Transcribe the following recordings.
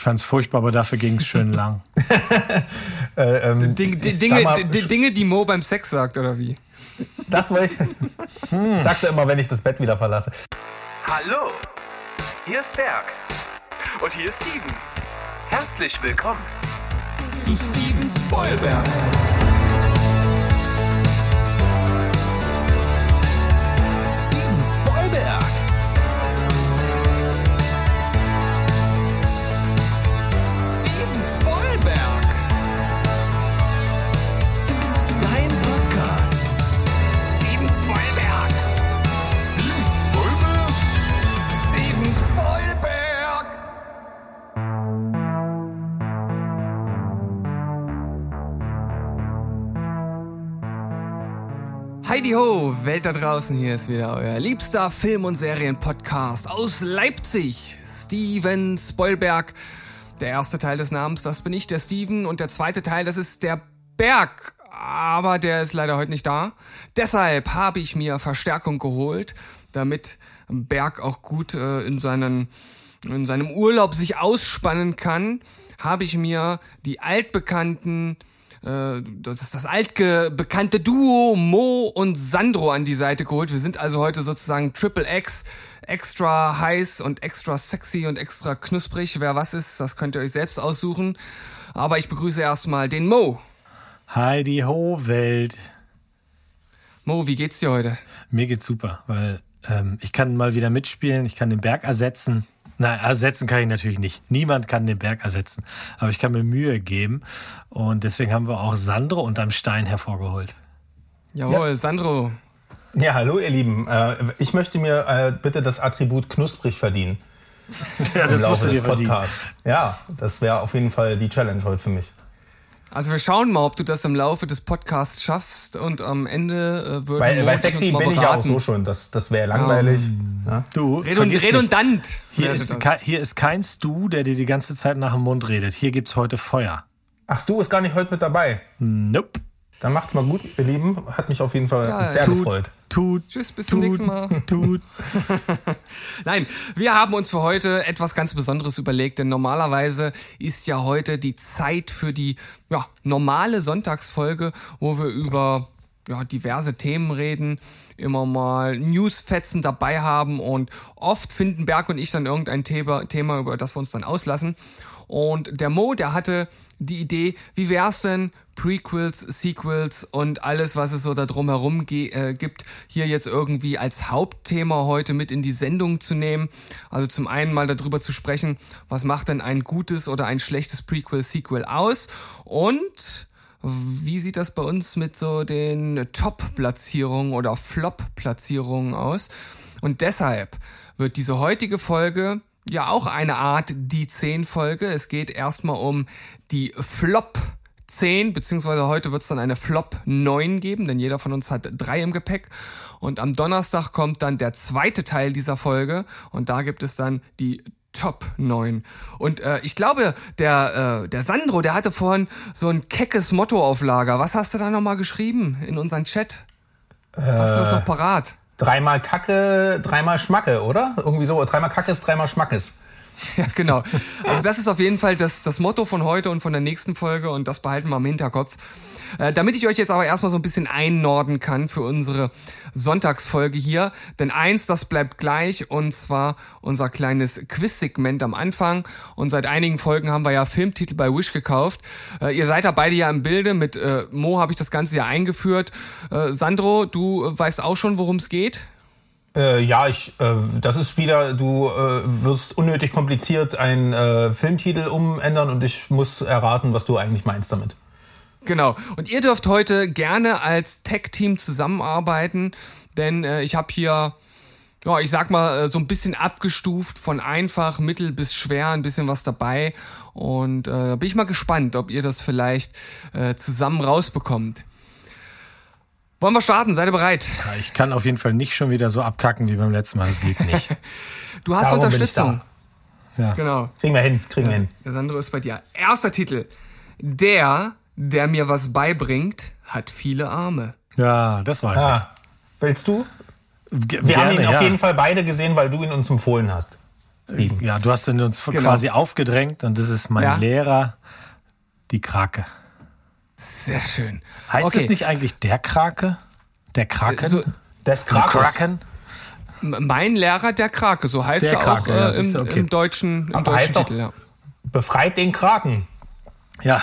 Ich fand es furchtbar, aber dafür ging es schön lang. äh, ähm, Ding, Dinge, mal, Dinge, die Mo beim Sex sagt, oder wie? Das wollte ich. Hm. Sagte immer, wenn ich das Bett wieder verlasse. Hallo, hier ist Berg. Und hier ist Steven. Herzlich willkommen zu Steven Spoilberg. Heidi Ho, Welt da draußen, hier ist wieder euer liebster Film- und Serienpodcast aus Leipzig. Steven Spoilberg. Der erste Teil des Namens, das bin ich, der Steven. Und der zweite Teil, das ist der Berg. Aber der ist leider heute nicht da. Deshalb habe ich mir Verstärkung geholt, damit Berg auch gut äh, in, seinen, in seinem Urlaub sich ausspannen kann. Habe ich mir die altbekannten äh, das ist das altbekannte Duo Mo und Sandro an die Seite geholt. Wir sind also heute sozusagen Triple X, extra heiß und extra sexy und extra knusprig. Wer was ist, das könnt ihr euch selbst aussuchen. Aber ich begrüße erstmal den Mo. Hi, die Ho-Welt. Mo, wie geht's dir heute? Mir geht's super, weil ähm, ich kann mal wieder mitspielen, ich kann den Berg ersetzen. Nein, ersetzen kann ich natürlich nicht. Niemand kann den Berg ersetzen. Aber ich kann mir Mühe geben. Und deswegen haben wir auch Sandro unterm Stein hervorgeholt. Jawohl, ja. Sandro. Ja, hallo ihr Lieben. Äh, ich möchte mir äh, bitte das Attribut knusprig verdienen. ja, das musst du dir verdienen. Ja, das wäre auf jeden Fall die Challenge heute für mich. Also wir schauen mal, ob du das im Laufe des Podcasts schaffst und am Ende äh, würden Weil, weil sexy bin ich ja auch so schon, das, das wäre langweilig. Ja. Ja. Du, Redund, redundant. Hier ist, hier ist kein Stu, der dir die ganze Zeit nach dem Mund redet. Hier gibt's heute Feuer. Ach, Stu ist gar nicht heute mit dabei? Nope. Dann macht's mal gut, ihr Lieben. Hat mich auf jeden Fall ja, sehr tut, gefreut. Tut. Tschüss, bis tut, zum nächsten Mal. Tut. Nein, wir haben uns für heute etwas ganz Besonderes überlegt, denn normalerweise ist ja heute die Zeit für die ja, normale Sonntagsfolge, wo wir über ja, diverse Themen reden, immer mal Newsfetzen dabei haben und oft finden Berg und ich dann irgendein Thema, Thema über das wir uns dann auslassen. Und der Mo, der hatte die Idee, wie wär's denn, Prequels, Sequels und alles, was es so da drumherum äh, gibt, hier jetzt irgendwie als Hauptthema heute mit in die Sendung zu nehmen. Also zum einen mal darüber zu sprechen, was macht denn ein gutes oder ein schlechtes Prequel, Sequel aus und wie sieht das bei uns mit so den Top-Platzierungen oder Flop-Platzierungen aus? Und deshalb wird diese heutige Folge ja auch eine Art die 10 Folge. Es geht erstmal um die Flop 10, beziehungsweise heute wird es dann eine Flop 9 geben, denn jeder von uns hat drei im Gepäck. Und am Donnerstag kommt dann der zweite Teil dieser Folge und da gibt es dann die Top 9. Und äh, ich glaube, der, äh, der Sandro, der hatte vorhin so ein keckes Motto auf Lager. Was hast du da nochmal geschrieben in unseren Chat? Hast du das noch parat? Dreimal Kacke, dreimal Schmacke, oder? Irgendwie so. Dreimal Kacke ist dreimal Schmackes. Ja, genau. Also das ist auf jeden Fall das, das Motto von heute und von der nächsten Folge und das behalten wir im Hinterkopf. Äh, damit ich euch jetzt aber erstmal so ein bisschen einnorden kann für unsere Sonntagsfolge hier. Denn eins, das bleibt gleich und zwar unser kleines Quiz-Segment am Anfang. Und seit einigen Folgen haben wir ja Filmtitel bei Wish gekauft. Äh, ihr seid da beide ja im Bilde. Mit äh, Mo habe ich das Ganze ja eingeführt. Äh, Sandro, du weißt auch schon, worum es geht? Äh, ja, ich, äh, das ist wieder, du äh, wirst unnötig kompliziert einen äh, Filmtitel umändern und ich muss erraten, was du eigentlich meinst damit. Genau. Und ihr dürft heute gerne als Tech-Team zusammenarbeiten, denn äh, ich habe hier, ja, ich sag mal, äh, so ein bisschen abgestuft von einfach, mittel bis schwer, ein bisschen was dabei. Und bin ich mal gespannt, ob ihr das vielleicht zusammen rausbekommt. Wollen wir starten? Seid ihr bereit? Ja, ich kann auf jeden Fall nicht schon wieder so abkacken wie beim letzten Mal. Das geht nicht. du hast Darum Unterstützung. Ja. Genau. Kriegen wir hin, kriegen wir hin. Der Sandro ist bei dir. Erster Titel. Der, der mir was beibringt, hat viele Arme. Ja, das weiß ah. ich. Willst du? G wir gerne, haben ihn auf jeden Fall beide gesehen, weil du ihn uns empfohlen hast. Ja, du hast ihn uns Genau. quasi aufgedrängt und das ist mein Ja. Lehrer, die Krake. Sehr schön. Heißt Okay. es nicht eigentlich der Krake? Der Kraken? So, Des. Kraken? mein Lehrer, der Krake, so heißt Der er auch Krake, ja, äh, im, okay. im deutschen, im Aber deutschen heißt doch- Titel. Ja. Befreit den Kraken. Ja,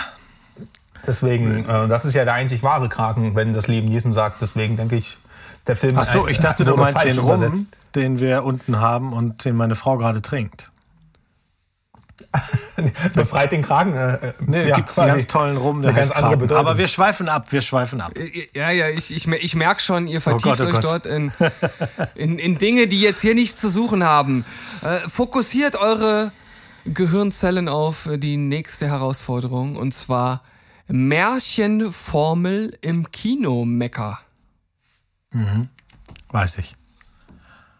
Deswegen, äh, das ist ja der einzig wahre Kraken, wenn das Leben diesem sagt. Deswegen denke ich, der Film Ach so, ich dachte, du meinst den Rum, den wir unten haben und den meine Frau gerade trinkt. Befreit den Kraken. Äh, äh, Nee, ja, gibt's einen ganz tollen Rum, der ganz andere. Bedeutung. Aber wir schweifen ab, wir schweifen ab. Ja, ja, ich, ich, ich merke schon, ihr vertieft Gott, oh euch Gott. dort in, in, in Dinge, die jetzt hier nichts zu suchen haben. Äh, fokussiert eure Gehirnzellen auf die nächste Herausforderung und zwar Märchenformel im Kinomecker. Weiß ich.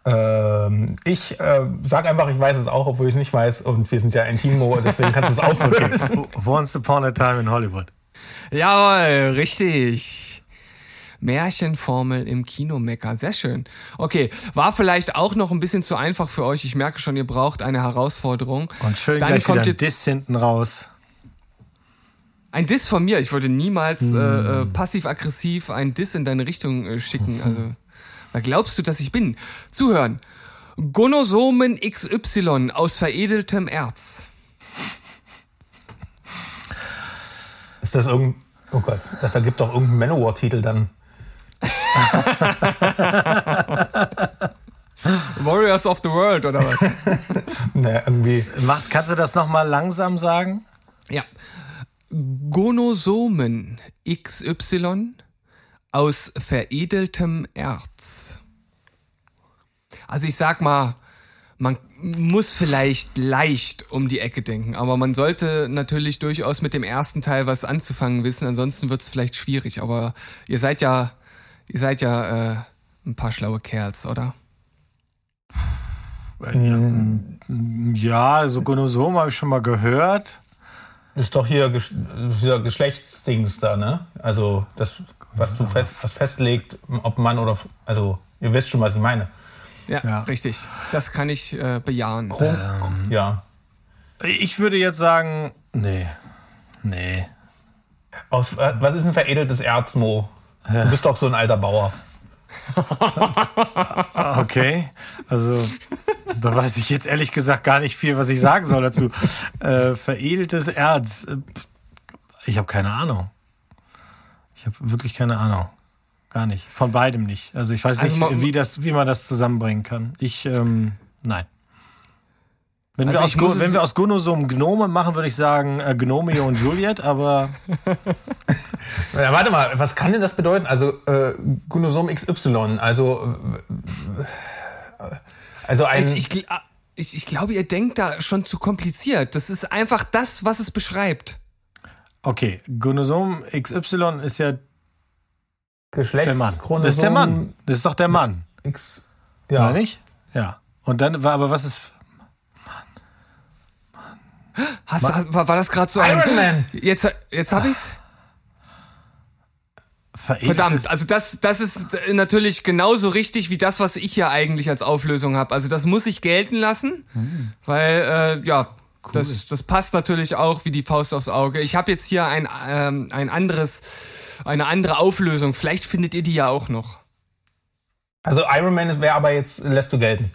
Ähm, ich äh, sag einfach, ich weiß es auch, obwohl ich es nicht weiß. Und wir sind ja Intimo, deswegen kannst du es auch vergessen. Once Upon a Time in Hollywood. Jawohl, richtig. Märchenformel im Kinomecker. Sehr schön. Okay, war vielleicht auch noch ein bisschen zu einfach für euch. Ich merke schon, ihr braucht eine Herausforderung. Und schön Dann gleich kommt wieder ein jetzt- Diss hinten raus. Ein Diss von mir. Ich würde niemals Hm. äh, äh, passiv-aggressiv ein Diss in deine Richtung äh, schicken. Also, wer glaubst du, dass ich bin? Zuhören. Gonosomen XY aus veredeltem Erz. Ist das irgendein. Oh Gott, das ergibt doch irgendeinen Manowar-Titel dann. Warriors of the World oder was? Naja, irgendwie. Macht, kannst du das nochmal langsam sagen? ja. Gonosomen XY aus veredeltem Erz. Also ich sag mal, man muss vielleicht leicht um die Ecke denken, aber man sollte natürlich durchaus mit dem ersten Teil was anzufangen wissen, ansonsten wird es vielleicht schwierig. Aber ihr seid ja, ihr seid ja äh, ein paar schlaue Kerls, oder? Ja, also Gonosom habe ich schon mal gehört. Ist doch hier Gesch dieser Geschlechtsdings da, ne? Also das, was du fest, was festlegt, ob Mann oder. Also, ihr wisst schon, was ich meine. Ja, Ja. richtig. Das kann ich äh, bejahen. Ja. Ich würde jetzt sagen, nee. Nee. Aus, äh, was ist ein veredeltes Erz, Mo? Du bist doch so ein alter Bauer. Okay. Also, da weiß ich jetzt ehrlich gesagt gar nicht viel, was ich sagen soll dazu. Äh, veredeltes Erz. äh, Ich habe keine Ahnung. Ich habe wirklich keine Ahnung. Gar nicht. Von beidem nicht. Also ich weiß Also nicht, wie, das, wie man das zusammenbringen kann. Ich, ähm, nein. Wenn, Also wir aus, Go- wenn wir aus Gonosom Gnome machen, würde ich sagen äh, Gnomeo und Juliet, aber Ja, warte mal, was kann denn das bedeuten? Also, äh, Gunosom XY, also. Äh, also ein. Ich, ich, gl- ich, ich glaube, ihr denkt da schon zu kompliziert. Das ist einfach das, was es beschreibt. Okay. Gonosom XY ist ja Geschlechts der Mann. Das ist der Mann. Das ist doch der Mann. X, Ja. ja. nicht? Ja. Und dann war aber was ist. Hast, hast, war, war das gerade so ein... Iron Man. Jetzt, jetzt habe ich's. Veredeltes Verdammt, also das, das ist natürlich genauso richtig wie das, was ich hier eigentlich als Auflösung habe. Also das muss ich gelten lassen, weil äh, ja, das, das passt natürlich auch wie die Faust aufs Auge. Ich habe jetzt hier ein, ähm, ein anderes, eine andere Auflösung. Vielleicht findet ihr die ja auch noch. Also Iron Man wäre aber jetzt, lässt du gelten.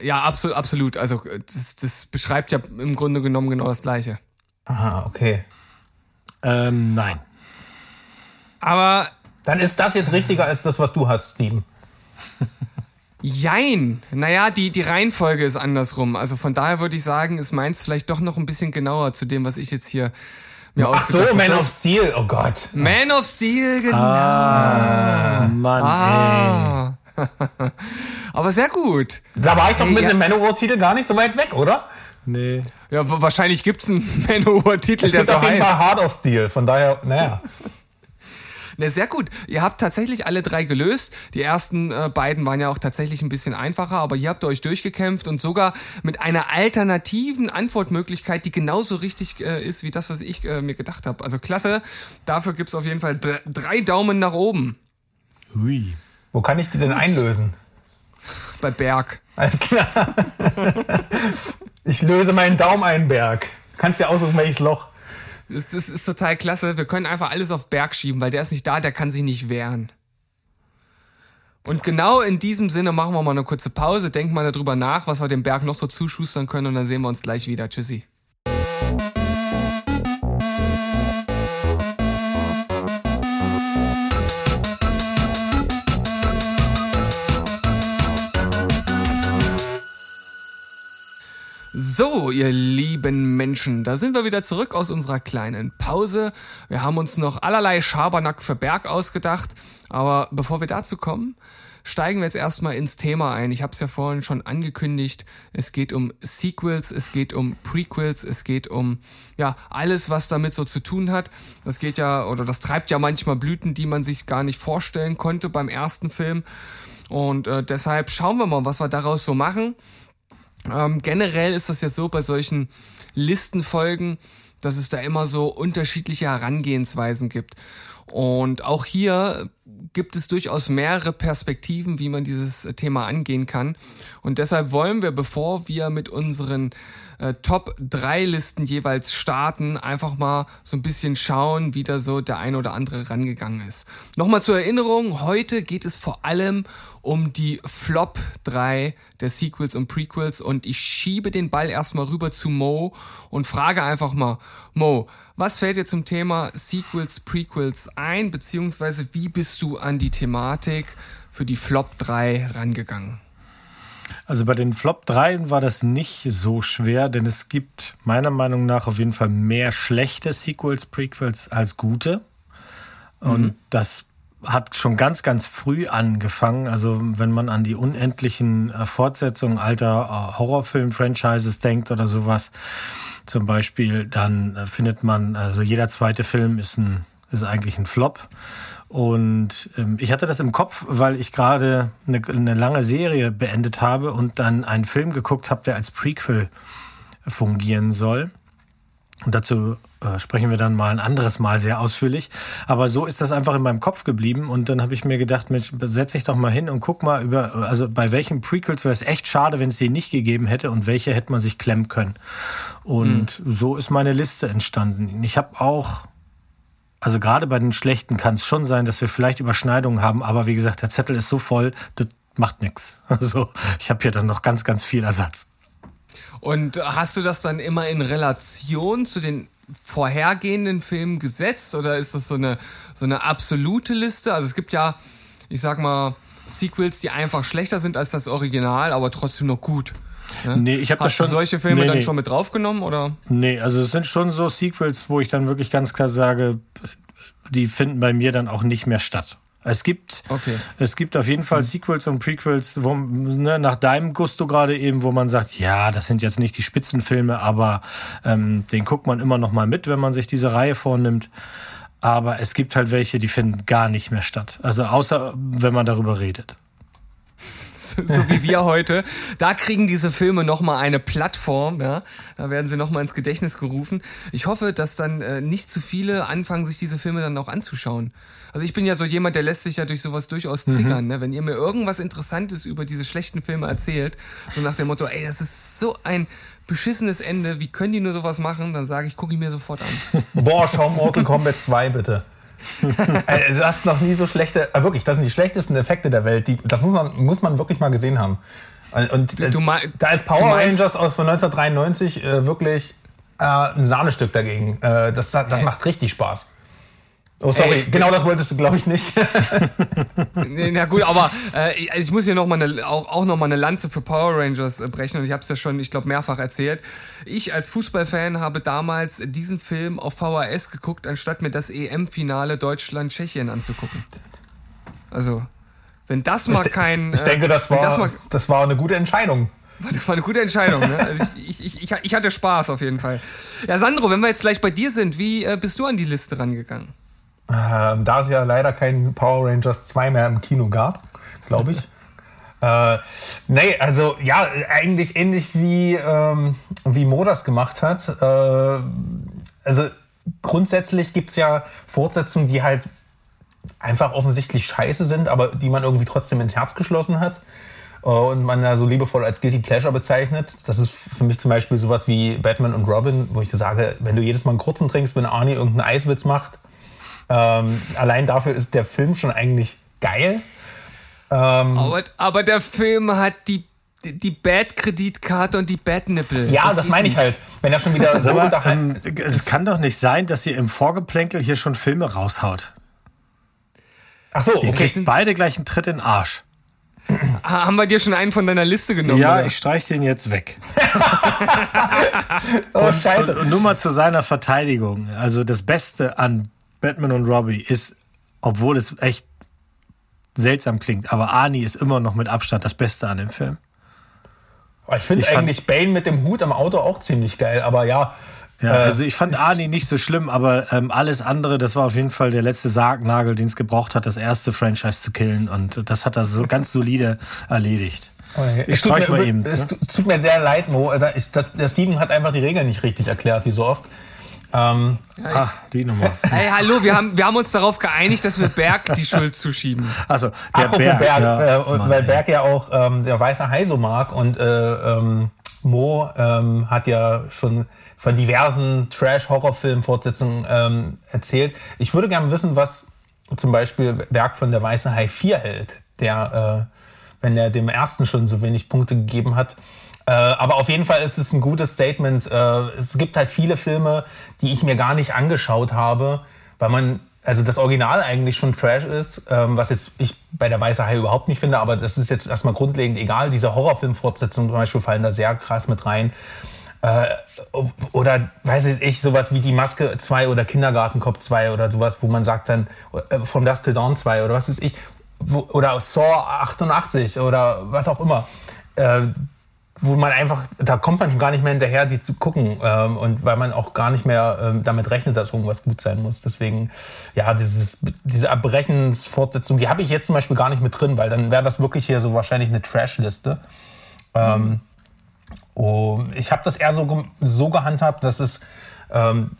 Ja, absolut, absolut. Also äh, das, das beschreibt ja im Grunde genommen genau das Gleiche. Aha, okay. Ähm, nein. Aber Dann ist das jetzt richtiger als das, was du hast, Steven. Jein. Naja, die, die Reihenfolge ist andersrum. Also von daher würde ich sagen, ist meins vielleicht doch noch ein bisschen genauer zu dem, was ich jetzt hier mir Ach so. Man of Steel, oh Gott. Man of Steel, genau. Ah, Mann, Ah. Aber sehr gut. Da war ich doch Hey, mit ja. einem Manowar-Titel gar nicht so weit weg, oder? ey. Nee. Ja, wa- wahrscheinlich gibt's einen Manowar-Titel, Es der gibt so auf jeden Fall heißt. Hard of Steel, von daher, naja. Ne, sehr gut. Ihr habt tatsächlich alle drei gelöst. Die ersten äh, beiden waren ja auch tatsächlich ein bisschen einfacher, aber hier habt ihr euch durchgekämpft und sogar mit einer alternativen Antwortmöglichkeit, die genauso richtig äh, ist wie das, was ich äh, mir gedacht habe. Also klasse. Dafür gibt's auf jeden Fall dr drei Daumen nach oben. Hui. Wo kann ich die denn einlösen? bei Berg. Alles klar. ich löse meinen Daumen einen Berg. Kannst dir aussuchen, welches Loch. Das ist, ist total klasse. Wir können einfach alles auf Berg schieben, weil der ist nicht da, der kann sich nicht wehren. Und genau in diesem Sinne machen wir mal eine kurze Pause, denken mal darüber nach, was wir dem Berg noch so zuschustern können und dann sehen wir uns gleich wieder. Tschüssi. So, ihr lieben Menschen, da sind wir wieder zurück aus unserer kleinen Pause. Wir haben uns noch allerlei Schabernack für Berg ausgedacht, aber bevor wir dazu kommen, steigen wir jetzt erstmal ins Thema ein. Ich habe es ja vorhin schon angekündigt. Es geht um Sequels, es geht um Prequels, es geht um ja alles, was damit so zu tun hat. Das geht ja oder das treibt ja manchmal Blüten, die man sich gar nicht vorstellen konnte beim ersten Film. Und äh, deshalb schauen wir mal, was wir daraus so machen. Ähm, generell ist das jetzt so bei solchen Listenfolgen, dass es da immer so unterschiedliche Herangehensweisen gibt. Und auch hier gibt es durchaus mehrere Perspektiven, wie man dieses Thema angehen kann. Und deshalb wollen wir, bevor wir mit unseren äh, Top 3 Listen jeweils starten, einfach mal so ein bisschen schauen, wie da so der ein oder andere rangegangen ist. Nochmal zur Erinnerung, heute geht es vor allem um die Flop 3 der Sequels und Prequels und ich schiebe den Ball erstmal rüber zu Mo und frage einfach mal, Mo, was fällt dir zum Thema Sequels, Prequels ein, beziehungsweise wie bist du an die Thematik für die Flop 3 rangegangen? Also bei den Flop 3 war das nicht so schwer, denn es gibt meiner Meinung nach auf jeden Fall mehr schlechte Sequels, Prequels als gute. Und mhm. das hat schon ganz, ganz früh angefangen. Also wenn man an die unendlichen äh, Fortsetzungen alter äh, Horrorfilm-Franchises denkt oder sowas, zum Beispiel, dann äh, findet man, also jeder zweite Film ist ein ist eigentlich ein Flop. Und ähm, ich hatte das im Kopf, weil ich gerade eine, eine lange Serie beendet habe und dann einen Film geguckt habe, der als Prequel fungieren soll. Und dazu äh, sprechen wir dann mal ein anderes Mal sehr ausführlich. Aber so ist das einfach in meinem Kopf geblieben. Und dann habe ich mir gedacht, Mensch, setz dich doch mal hin und guck mal über, also bei welchen Prequels wäre es echt schade, wenn es die nicht gegeben hätte und welche hätte man sich klemmen können. Und mhm. so ist meine Liste entstanden. Ich habe auch, also gerade bei den schlechten kann es schon sein, dass wir vielleicht Überschneidungen haben. Aber wie gesagt, der Zettel ist so voll, das macht nichts. Also ich habe hier dann noch ganz, ganz viel Ersatz. Und hast du das dann immer in Relation zu den vorhergehenden Filmen gesetzt oder ist das so eine, so eine absolute Liste? Also es gibt ja, ich sag mal, Sequels, die einfach schlechter sind als das Original, aber trotzdem noch gut. Ne? Nee, ich habe das schon. Du solche Filme nee, dann nee. schon mit draufgenommen oder? Nee, also es sind schon so Sequels, wo ich dann wirklich ganz klar sage, die finden bei mir dann auch nicht mehr statt. Es gibt, okay. es gibt auf jeden Fall Sequels und Prequels, wo, ne, nach deinem Gusto gerade eben, wo man sagt, ja, das sind jetzt nicht die Spitzenfilme, aber ähm, den guckt man immer noch mal mit, wenn man sich diese Reihe vornimmt. Aber es gibt halt welche, die finden gar nicht mehr statt. Also außer, wenn man darüber redet. So wie wir heute. Da kriegen diese Filme nochmal eine Plattform, ja. Da werden sie nochmal ins Gedächtnis gerufen. Ich hoffe, dass dann äh, nicht zu viele anfangen, sich diese Filme dann auch anzuschauen. Also ich bin ja so jemand, der lässt sich ja durch sowas durchaus mhm. triggern. Mhm. Ne? Wenn ihr mir irgendwas Interessantes über diese schlechten Filme erzählt, so nach dem Motto, ey, das ist so ein beschissenes Ende, wie können die nur sowas machen, dann sage ich, gucke ich mir sofort an. Boah, schau Mortal Kombat 2 bitte. Also, du hast noch nie so schlechte, äh, wirklich, das sind die schlechtesten Effekte der Welt. Die, das muss man, muss man wirklich mal gesehen haben. Und äh, du, du da ist Power Rangers aus von 1993 äh, wirklich äh, ein Sahnestück dagegen. Äh, das das macht richtig Spaß. Oh, sorry, Ey, genau das wolltest du, glaube ich, nicht. Na gut, aber äh, ich muss hier noch mal eine, auch, auch noch mal eine Lanze für Power Rangers äh, brechen und ich habe es ja schon, ich glaube, mehrfach erzählt. Ich als Fußballfan habe damals diesen Film auf VHS geguckt, anstatt mir das EM-Finale Deutschland-Tschechien anzugucken. Also, wenn das mal ich, kein... Ich, ich denke, das war, das, mal, das war eine gute Entscheidung. Das war eine gute Entscheidung. Ne? Also ich, ich, ich, ich, hatte Spaß auf jeden Fall. Ja, Sandro, wenn wir jetzt gleich bei dir sind, wie äh, bist du an die Liste rangegangen? Ähm, da es ja leider kein Power Rangers 2 mehr im Kino gab, glaube ich. äh, nee, also ja, eigentlich ähnlich wie, ähm, wie Mo gemacht hat. Äh, also grundsätzlich gibt es ja Fortsetzungen, die halt einfach offensichtlich scheiße sind, aber die man irgendwie trotzdem ins Herz geschlossen hat. äh, und man da so liebevoll als Guilty Pleasure bezeichnet. Das ist für mich zum Beispiel sowas wie Batman und Robin, wo ich sage, wenn du jedes Mal einen kurzen trinkst, wenn Arnie irgendeinen Eiswitz macht, ähm, allein dafür ist der Film schon eigentlich geil. Ähm, aber, aber der Film hat die die Bad-Kreditkarte und die Bad-Nippel. Ja, das, das meine ich halt. Wenn er schon wieder so aber, ähm, Es kann doch nicht sein, dass ihr im Vorgeplänkel hier schon Filme raushaut. Ach so, okay. Ihr kriegt beide gleich einen Tritt in den Arsch. Haben wir dir schon einen von deiner Liste genommen? Ja, oder? ich streich den jetzt weg. oh, und, scheiße. Und, und nur mal zu seiner Verteidigung. Also das Beste an Batman und Robbie ist, obwohl es echt seltsam klingt, aber Arnie ist immer noch mit Abstand das Beste an dem Film. Ich finde eigentlich Bane mit dem Hut am Auto auch ziemlich geil, aber ja. Ja, äh, also ich fand Arnie nicht so schlimm, aber ähm, alles andere, das war auf jeden Fall der letzte Sargnagel, den es gebraucht hat, das erste Franchise zu killen. Und das hat er so ganz solide erledigt. Ich streich mal eben. Es ne? tut mir sehr leid, Mo. der Steven hat einfach die Regeln nicht richtig erklärt, wie so oft. Ähm, ja, Ach, die Nummer. Hey, hallo, wir haben, wir haben uns darauf geeinigt, dass wir Berg die Schuld zuschieben. Also, der Apropos Berg, Berg ja, äh, Mann, weil Berg ja auch ähm, der weiße Hai so mag und äh, ähm, Mo ähm, hat ja schon von diversen Trash-Horrorfilm-Fortsetzungen ähm, erzählt. Ich würde gerne wissen, was zum Beispiel Berg von der weiße Hai 4 hält, der, äh, wenn er dem ersten schon so wenig Punkte gegeben hat, äh, aber auf jeden Fall ist es ein gutes Statement. Äh, es gibt halt viele Filme, die ich mir gar nicht angeschaut habe, weil man, also das Original eigentlich schon Trash ist, ähm, was jetzt ich bei der Weiße Hai überhaupt nicht finde, aber das ist jetzt erstmal grundlegend egal. Diese Horrorfilm-Fortsetzungen zum Beispiel fallen da sehr krass mit rein. Äh, oder weiß ich, sowas wie die Maske 2 oder Kindergartenkopf 2 oder sowas, wo man sagt dann, From Dust Till Dawn 2 oder was ist ich, wo, oder Saw 88 oder was auch immer wo man einfach, da kommt man schon gar nicht mehr hinterher, die zu gucken. Ähm, und weil man auch gar nicht mehr ähm, damit rechnet, dass irgendwas gut sein muss. Deswegen, ja, dieses, diese Erbrechensfortsetzung, die habe ich jetzt zum Beispiel gar nicht mit drin, weil dann wäre das wirklich hier so wahrscheinlich eine Trash-Liste. Ähm, oh, ich habe das eher so, so gehandhabt, dass es, ähm,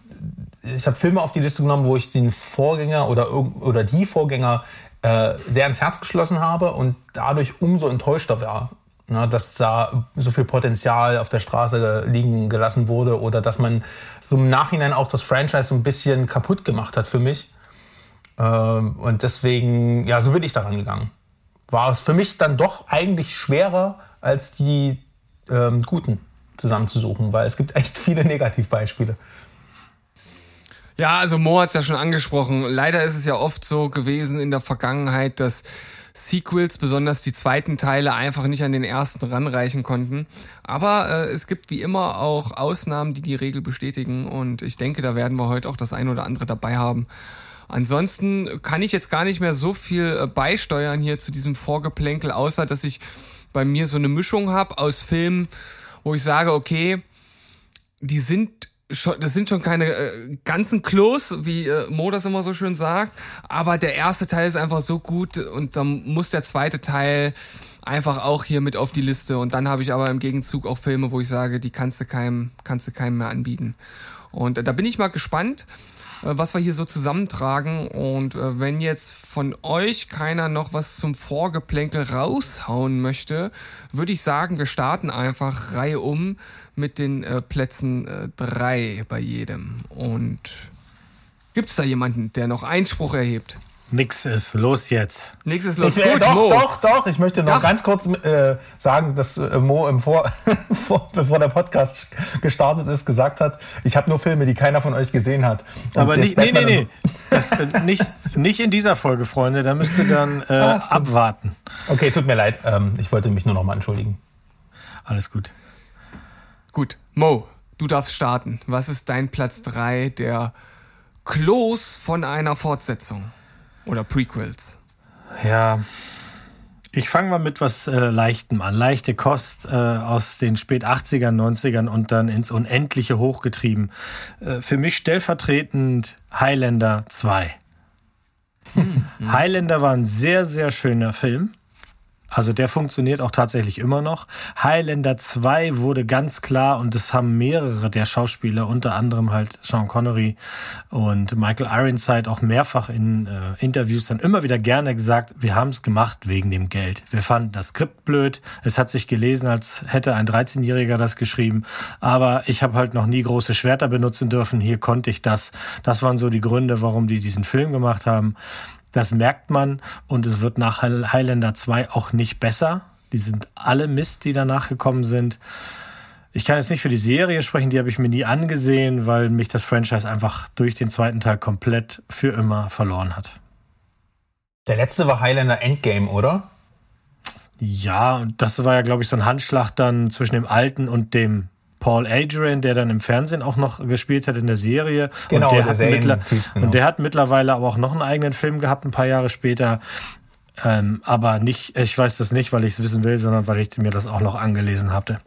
ich habe Filme auf die Liste genommen, wo ich den Vorgänger oder, oder die Vorgänger äh, sehr ins Herz geschlossen habe und dadurch umso enttäuschter war na, dass da so viel Potenzial auf der Straße liegen gelassen wurde oder dass man so im Nachhinein auch das Franchise so ein bisschen kaputt gemacht hat für mich. Ähm, und deswegen, ja, so bin ich daran gegangen. War es für mich dann doch eigentlich schwerer, als die ähm, guten zusammenzusuchen, weil es gibt echt viele Negativbeispiele. Ja, also Mo hat es ja schon angesprochen. Leider ist es ja oft so gewesen in der Vergangenheit, dass Sequels, besonders die zweiten Teile, einfach nicht an den ersten ranreichen konnten. Aber äh, es gibt wie immer auch Ausnahmen, die die Regel bestätigen und ich denke, da werden wir heute auch das ein oder andere dabei haben. Ansonsten kann ich jetzt gar nicht mehr so viel äh, beisteuern hier zu diesem Vorgeplänkel, außer dass ich bei mir so eine Mischung habe aus Filmen, wo ich sage, okay, die sind das sind schon keine äh, ganzen Klos, wie äh, Mo das immer so schön sagt, aber der erste Teil ist einfach so gut und dann muss der zweite Teil einfach auch hier mit auf die Liste und dann habe ich aber im Gegenzug auch Filme, wo ich sage, die kannst du keinem, kannst du keinem mehr anbieten. Und äh, da bin ich mal gespannt, was wir hier so zusammentragen. Und äh, wenn jetzt von euch keiner noch was zum Vorgeplänkel raushauen möchte, würde ich sagen, wir starten einfach Reihe um mit den äh, Plätzen 3 bei jedem. Und gibt es da jemanden, der noch Einspruch erhebt? Nix ist los jetzt. Nix ist los. Ich, äh, doch, Mo. doch, doch. Ich möchte noch doch. ganz kurz äh, sagen, dass äh, Mo im Vor, vor, bevor der Podcast gestartet ist, gesagt hat, ich habe nur Filme, die keiner von euch gesehen hat. Und Aber nicht, nee, nee, nee. Das, äh, nicht, nicht in dieser Folge, Freunde. Da müsst ihr dann äh, Ach, abwarten. Okay, tut mir leid. Ähm, ich wollte mich nur noch mal entschuldigen. Alles gut. Gut. Mo, du darfst starten. Was ist dein Platz 3 der Klos von einer Fortsetzung? Oder Prequels. Ja. Ich fange mal mit was äh, Leichtem an. Leichte Kost äh, aus den spät 80ern, 90ern und dann ins Unendliche hochgetrieben. Äh, für mich stellvertretend Highlander 2. Hm, hm. Highlander war ein sehr, sehr schöner Film. Also der funktioniert auch tatsächlich immer noch. Highlander 2 wurde ganz klar, und das haben mehrere der Schauspieler, unter anderem halt Sean Connery und Michael Ironside auch mehrfach in äh, Interviews dann immer wieder gerne gesagt, wir haben es gemacht wegen dem Geld. Wir fanden das Skript blöd. Es hat sich gelesen, als hätte ein 13-Jähriger das geschrieben. Aber ich habe halt noch nie große Schwerter benutzen dürfen. Hier konnte ich das. Das waren so die Gründe, warum die diesen Film gemacht haben. Das merkt man und es wird nach Highlander 2 auch nicht besser. Die sind alle Mist, die danach gekommen sind. Ich kann jetzt nicht für die Serie sprechen, die habe ich mir nie angesehen, weil mich das Franchise einfach durch den zweiten Teil komplett für immer verloren hat. Der letzte war Highlander Endgame, oder? Ja, und das war ja, glaube ich, so ein Handschlag dann zwischen dem alten und dem Paul Adrian, der dann im Fernsehen auch noch gespielt hat in der Serie. Genau, und der, der hat genau. und der hat mittlerweile aber auch noch einen eigenen Film gehabt, ein paar Jahre später. Ähm, aber nicht, ich weiß das nicht, weil ich es wissen will, sondern weil ich mir das auch noch angelesen hatte.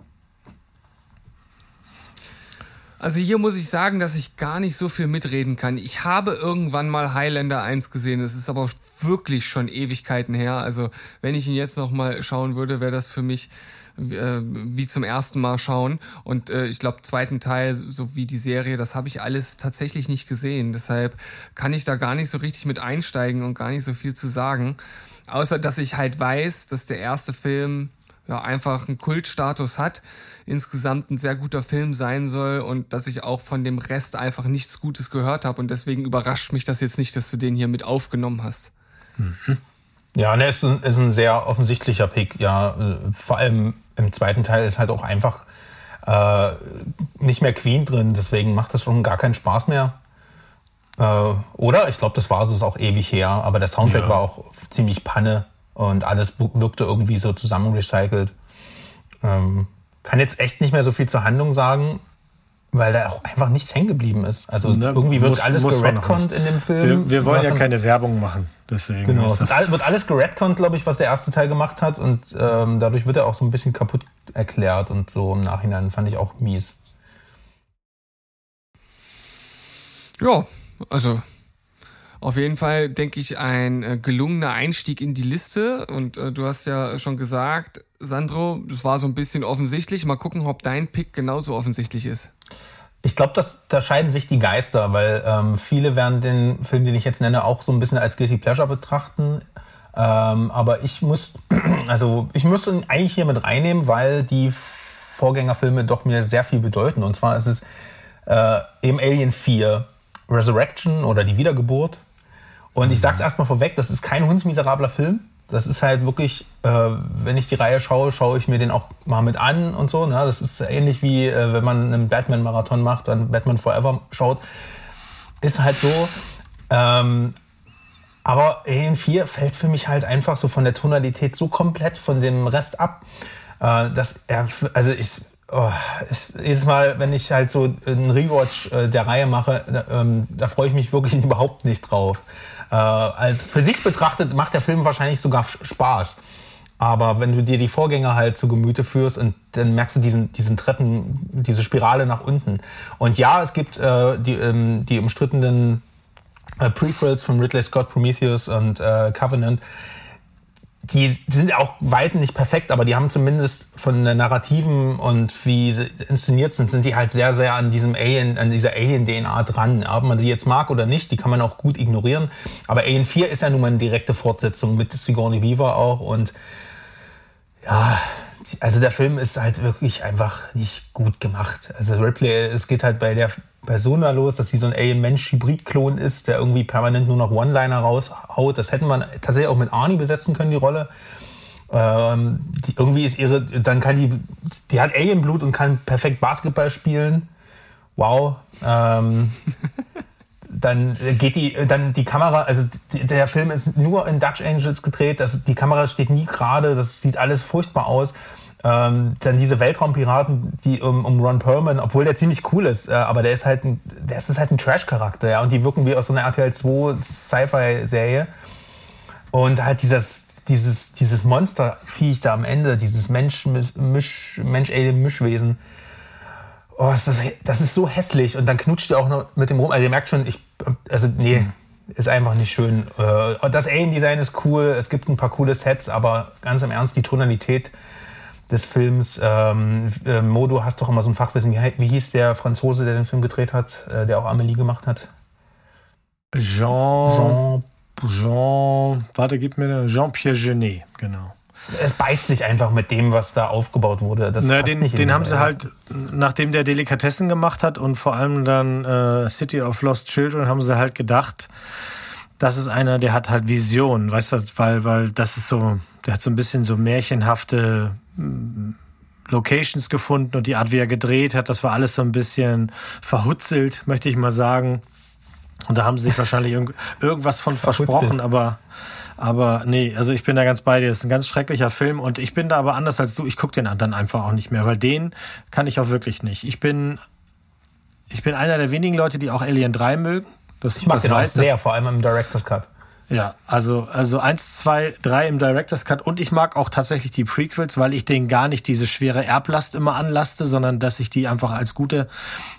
Also hier muss ich sagen, dass ich gar nicht so viel mitreden kann. Ich habe irgendwann mal Highlander 1 gesehen. Das ist aber wirklich schon Ewigkeiten her. Also wenn ich ihn jetzt noch mal schauen würde, wäre das für mich äh, wie zum ersten Mal schauen. Und äh, ich glaube, zweiten Teil, so wie die Serie, das habe ich alles tatsächlich nicht gesehen. Deshalb kann ich da gar nicht so richtig mit einsteigen und gar nicht so viel zu sagen. Außer, dass ich halt weiß, dass der erste Film ja einfach einen Kultstatus hat, insgesamt ein sehr guter Film sein soll und dass ich auch von dem Rest einfach nichts Gutes gehört habe. Und deswegen überrascht mich das jetzt nicht, dass du den hier mit aufgenommen hast. Mhm. Ja, der ist ein, ist ein sehr offensichtlicher Pick, ja. Äh, vor allem im zweiten Teil ist halt auch einfach äh, nicht mehr Queen drin, deswegen macht das schon gar keinen Spaß mehr. Äh, oder? Ich glaube, das war es auch ewig her, aber der Soundtrack ja. war auch ziemlich Panne und alles wirkte irgendwie so zusammen recycelt. Ähm, kann jetzt echt nicht mehr so viel zur Handlung sagen, weil da auch einfach nichts hängen geblieben ist. Also ne, irgendwie wird muss, alles geredconnt in dem Film. Wir, wir wollen ja keine Werbung machen, deswegen. Genau, es wird alles geredconnt, glaube ich, was der erste Teil gemacht hat und ähm, dadurch wird er auch so ein bisschen kaputt erklärt und so im Nachhinein fand ich auch mies. Ja, also auf jeden Fall, denke ich, ein äh, gelungener Einstieg in die Liste. Und äh, du hast ja schon gesagt, Sandro, das war so ein bisschen offensichtlich. Mal gucken, ob dein Pick genauso offensichtlich ist. Ich glaube, da scheiden sich die Geister, weil ähm, viele werden den Film, den ich jetzt nenne, auch so ein bisschen als Guilty Pleasure betrachten. Ähm, aber ich muss, also ich muss ihn eigentlich hier mit reinnehmen, weil die Vorgängerfilme doch mir sehr viel bedeuten. Und zwar ist es äh, eben Alien 4 Resurrection oder die Wiedergeburt. Und ich sag's erstmal vorweg, das ist kein hundsmiserabler Film. Das ist halt wirklich, äh, wenn ich die Reihe schaue, schaue ich mir den auch mal mit an und so. Ne? Das ist ähnlich wie, äh, wenn man einen Batman-Marathon macht, dann Batman Forever schaut. Ist halt so. Ähm, aber Alien 4 fällt für mich halt einfach so von der Tonalität so komplett von dem Rest ab, äh, dass er, also ich, oh, jedes Mal, wenn ich halt so einen Rewatch äh, der Reihe mache, da, ähm, da freue ich mich wirklich überhaupt nicht drauf. Äh, als sich betrachtet macht der Film wahrscheinlich sogar Spaß. Aber wenn du dir die Vorgänger halt zu Gemüte führst und dann merkst du diesen, diesen Treppen, diese Spirale nach unten. Und ja, es gibt äh, die, ähm, die umstrittenen äh, Prequels von Ridley Scott, Prometheus und äh, Covenant, die sind auch weit nicht perfekt, aber die haben zumindest von der Narrativen und wie sie inszeniert sind, sind die halt sehr, sehr an diesem Alien, an dieser Alien-DNA dran. Ob man die jetzt mag oder nicht, die kann man auch gut ignorieren. Aber Alien 4 ist ja nun mal eine direkte Fortsetzung mit Sigourney Weaver auch und ja, also der Film ist halt wirklich einfach nicht gut gemacht. Also Ripley, es geht halt bei der Persona los, dass sie so ein Alien-Mensch-Hybrid-Klon ist, der irgendwie permanent nur noch One-Liner raushaut. Das hätte man tatsächlich auch mit Arnie besetzen können, die Rolle. Ähm, die, irgendwie ist ihre, dann kann die, die hat Alien-Blut und kann perfekt Basketball spielen. Wow. Ähm, dann geht die, dann die Kamera, also der Film ist nur in Dutch Angels gedreht, das, die Kamera steht nie gerade, das sieht alles furchtbar aus. Ähm, dann diese Weltraumpiraten, die um, um Ron Perlman, obwohl der ziemlich cool ist, äh, aber der ist halt ein, der ist halt ein Trash-Charakter, ja, und die wirken wie aus so einer RTL 2 Sci-Fi-Serie. Und halt dieses, dieses, dieses Monsterviech da am Ende, dieses Mensch, Misch, Mensch-Alien-Mischwesen, oh, ist das, das ist so hässlich. Und dann knutscht ihr auch noch mit dem rum. Also ihr merkt schon, ich, also nee, ist einfach nicht schön. Äh, das Alien-Design ist cool, es gibt ein paar coole Sets, aber ganz im Ernst, die Tonalität des Films. Ähm, äh, Mo, du hast doch immer so ein Fachwissen. Wie, wie hieß der Franzose, der den Film gedreht hat, äh, der auch Amelie gemacht hat? Jean. Jean. Jean. Warte, gib mir Jean-Pierre Genet, genau. Es beißt sich einfach mit dem, was da aufgebaut wurde. Das Na, den, den haben sie halt, nachdem der Delikatessen gemacht hat und vor allem dann äh, City of Lost Children, haben sie halt gedacht, das ist einer, der hat halt Vision, weißt du, weil, weil das ist so, der hat so ein bisschen so märchenhafte Locations gefunden und die Art, wie er gedreht hat, das war alles so ein bisschen verhutzelt, möchte ich mal sagen. Und da haben sie sich wahrscheinlich irg irgendwas von versprochen, aber, aber nee, also ich bin da ganz bei dir. Es ist ein ganz schrecklicher Film und ich bin da aber anders als du. Ich gucke den dann einfach auch nicht mehr, weil den kann ich auch wirklich nicht. Ich bin, ich bin einer der wenigen Leute, die auch Alien 3 mögen. Das, ich mag das den weiß, auch sehr, vor allem im Director's Cut. Ja, also, also eins, zwei, drei im Director's Cut und ich mag auch tatsächlich die Prequels, weil ich denen gar nicht diese schwere Erblast immer anlaste, sondern dass ich die einfach als gute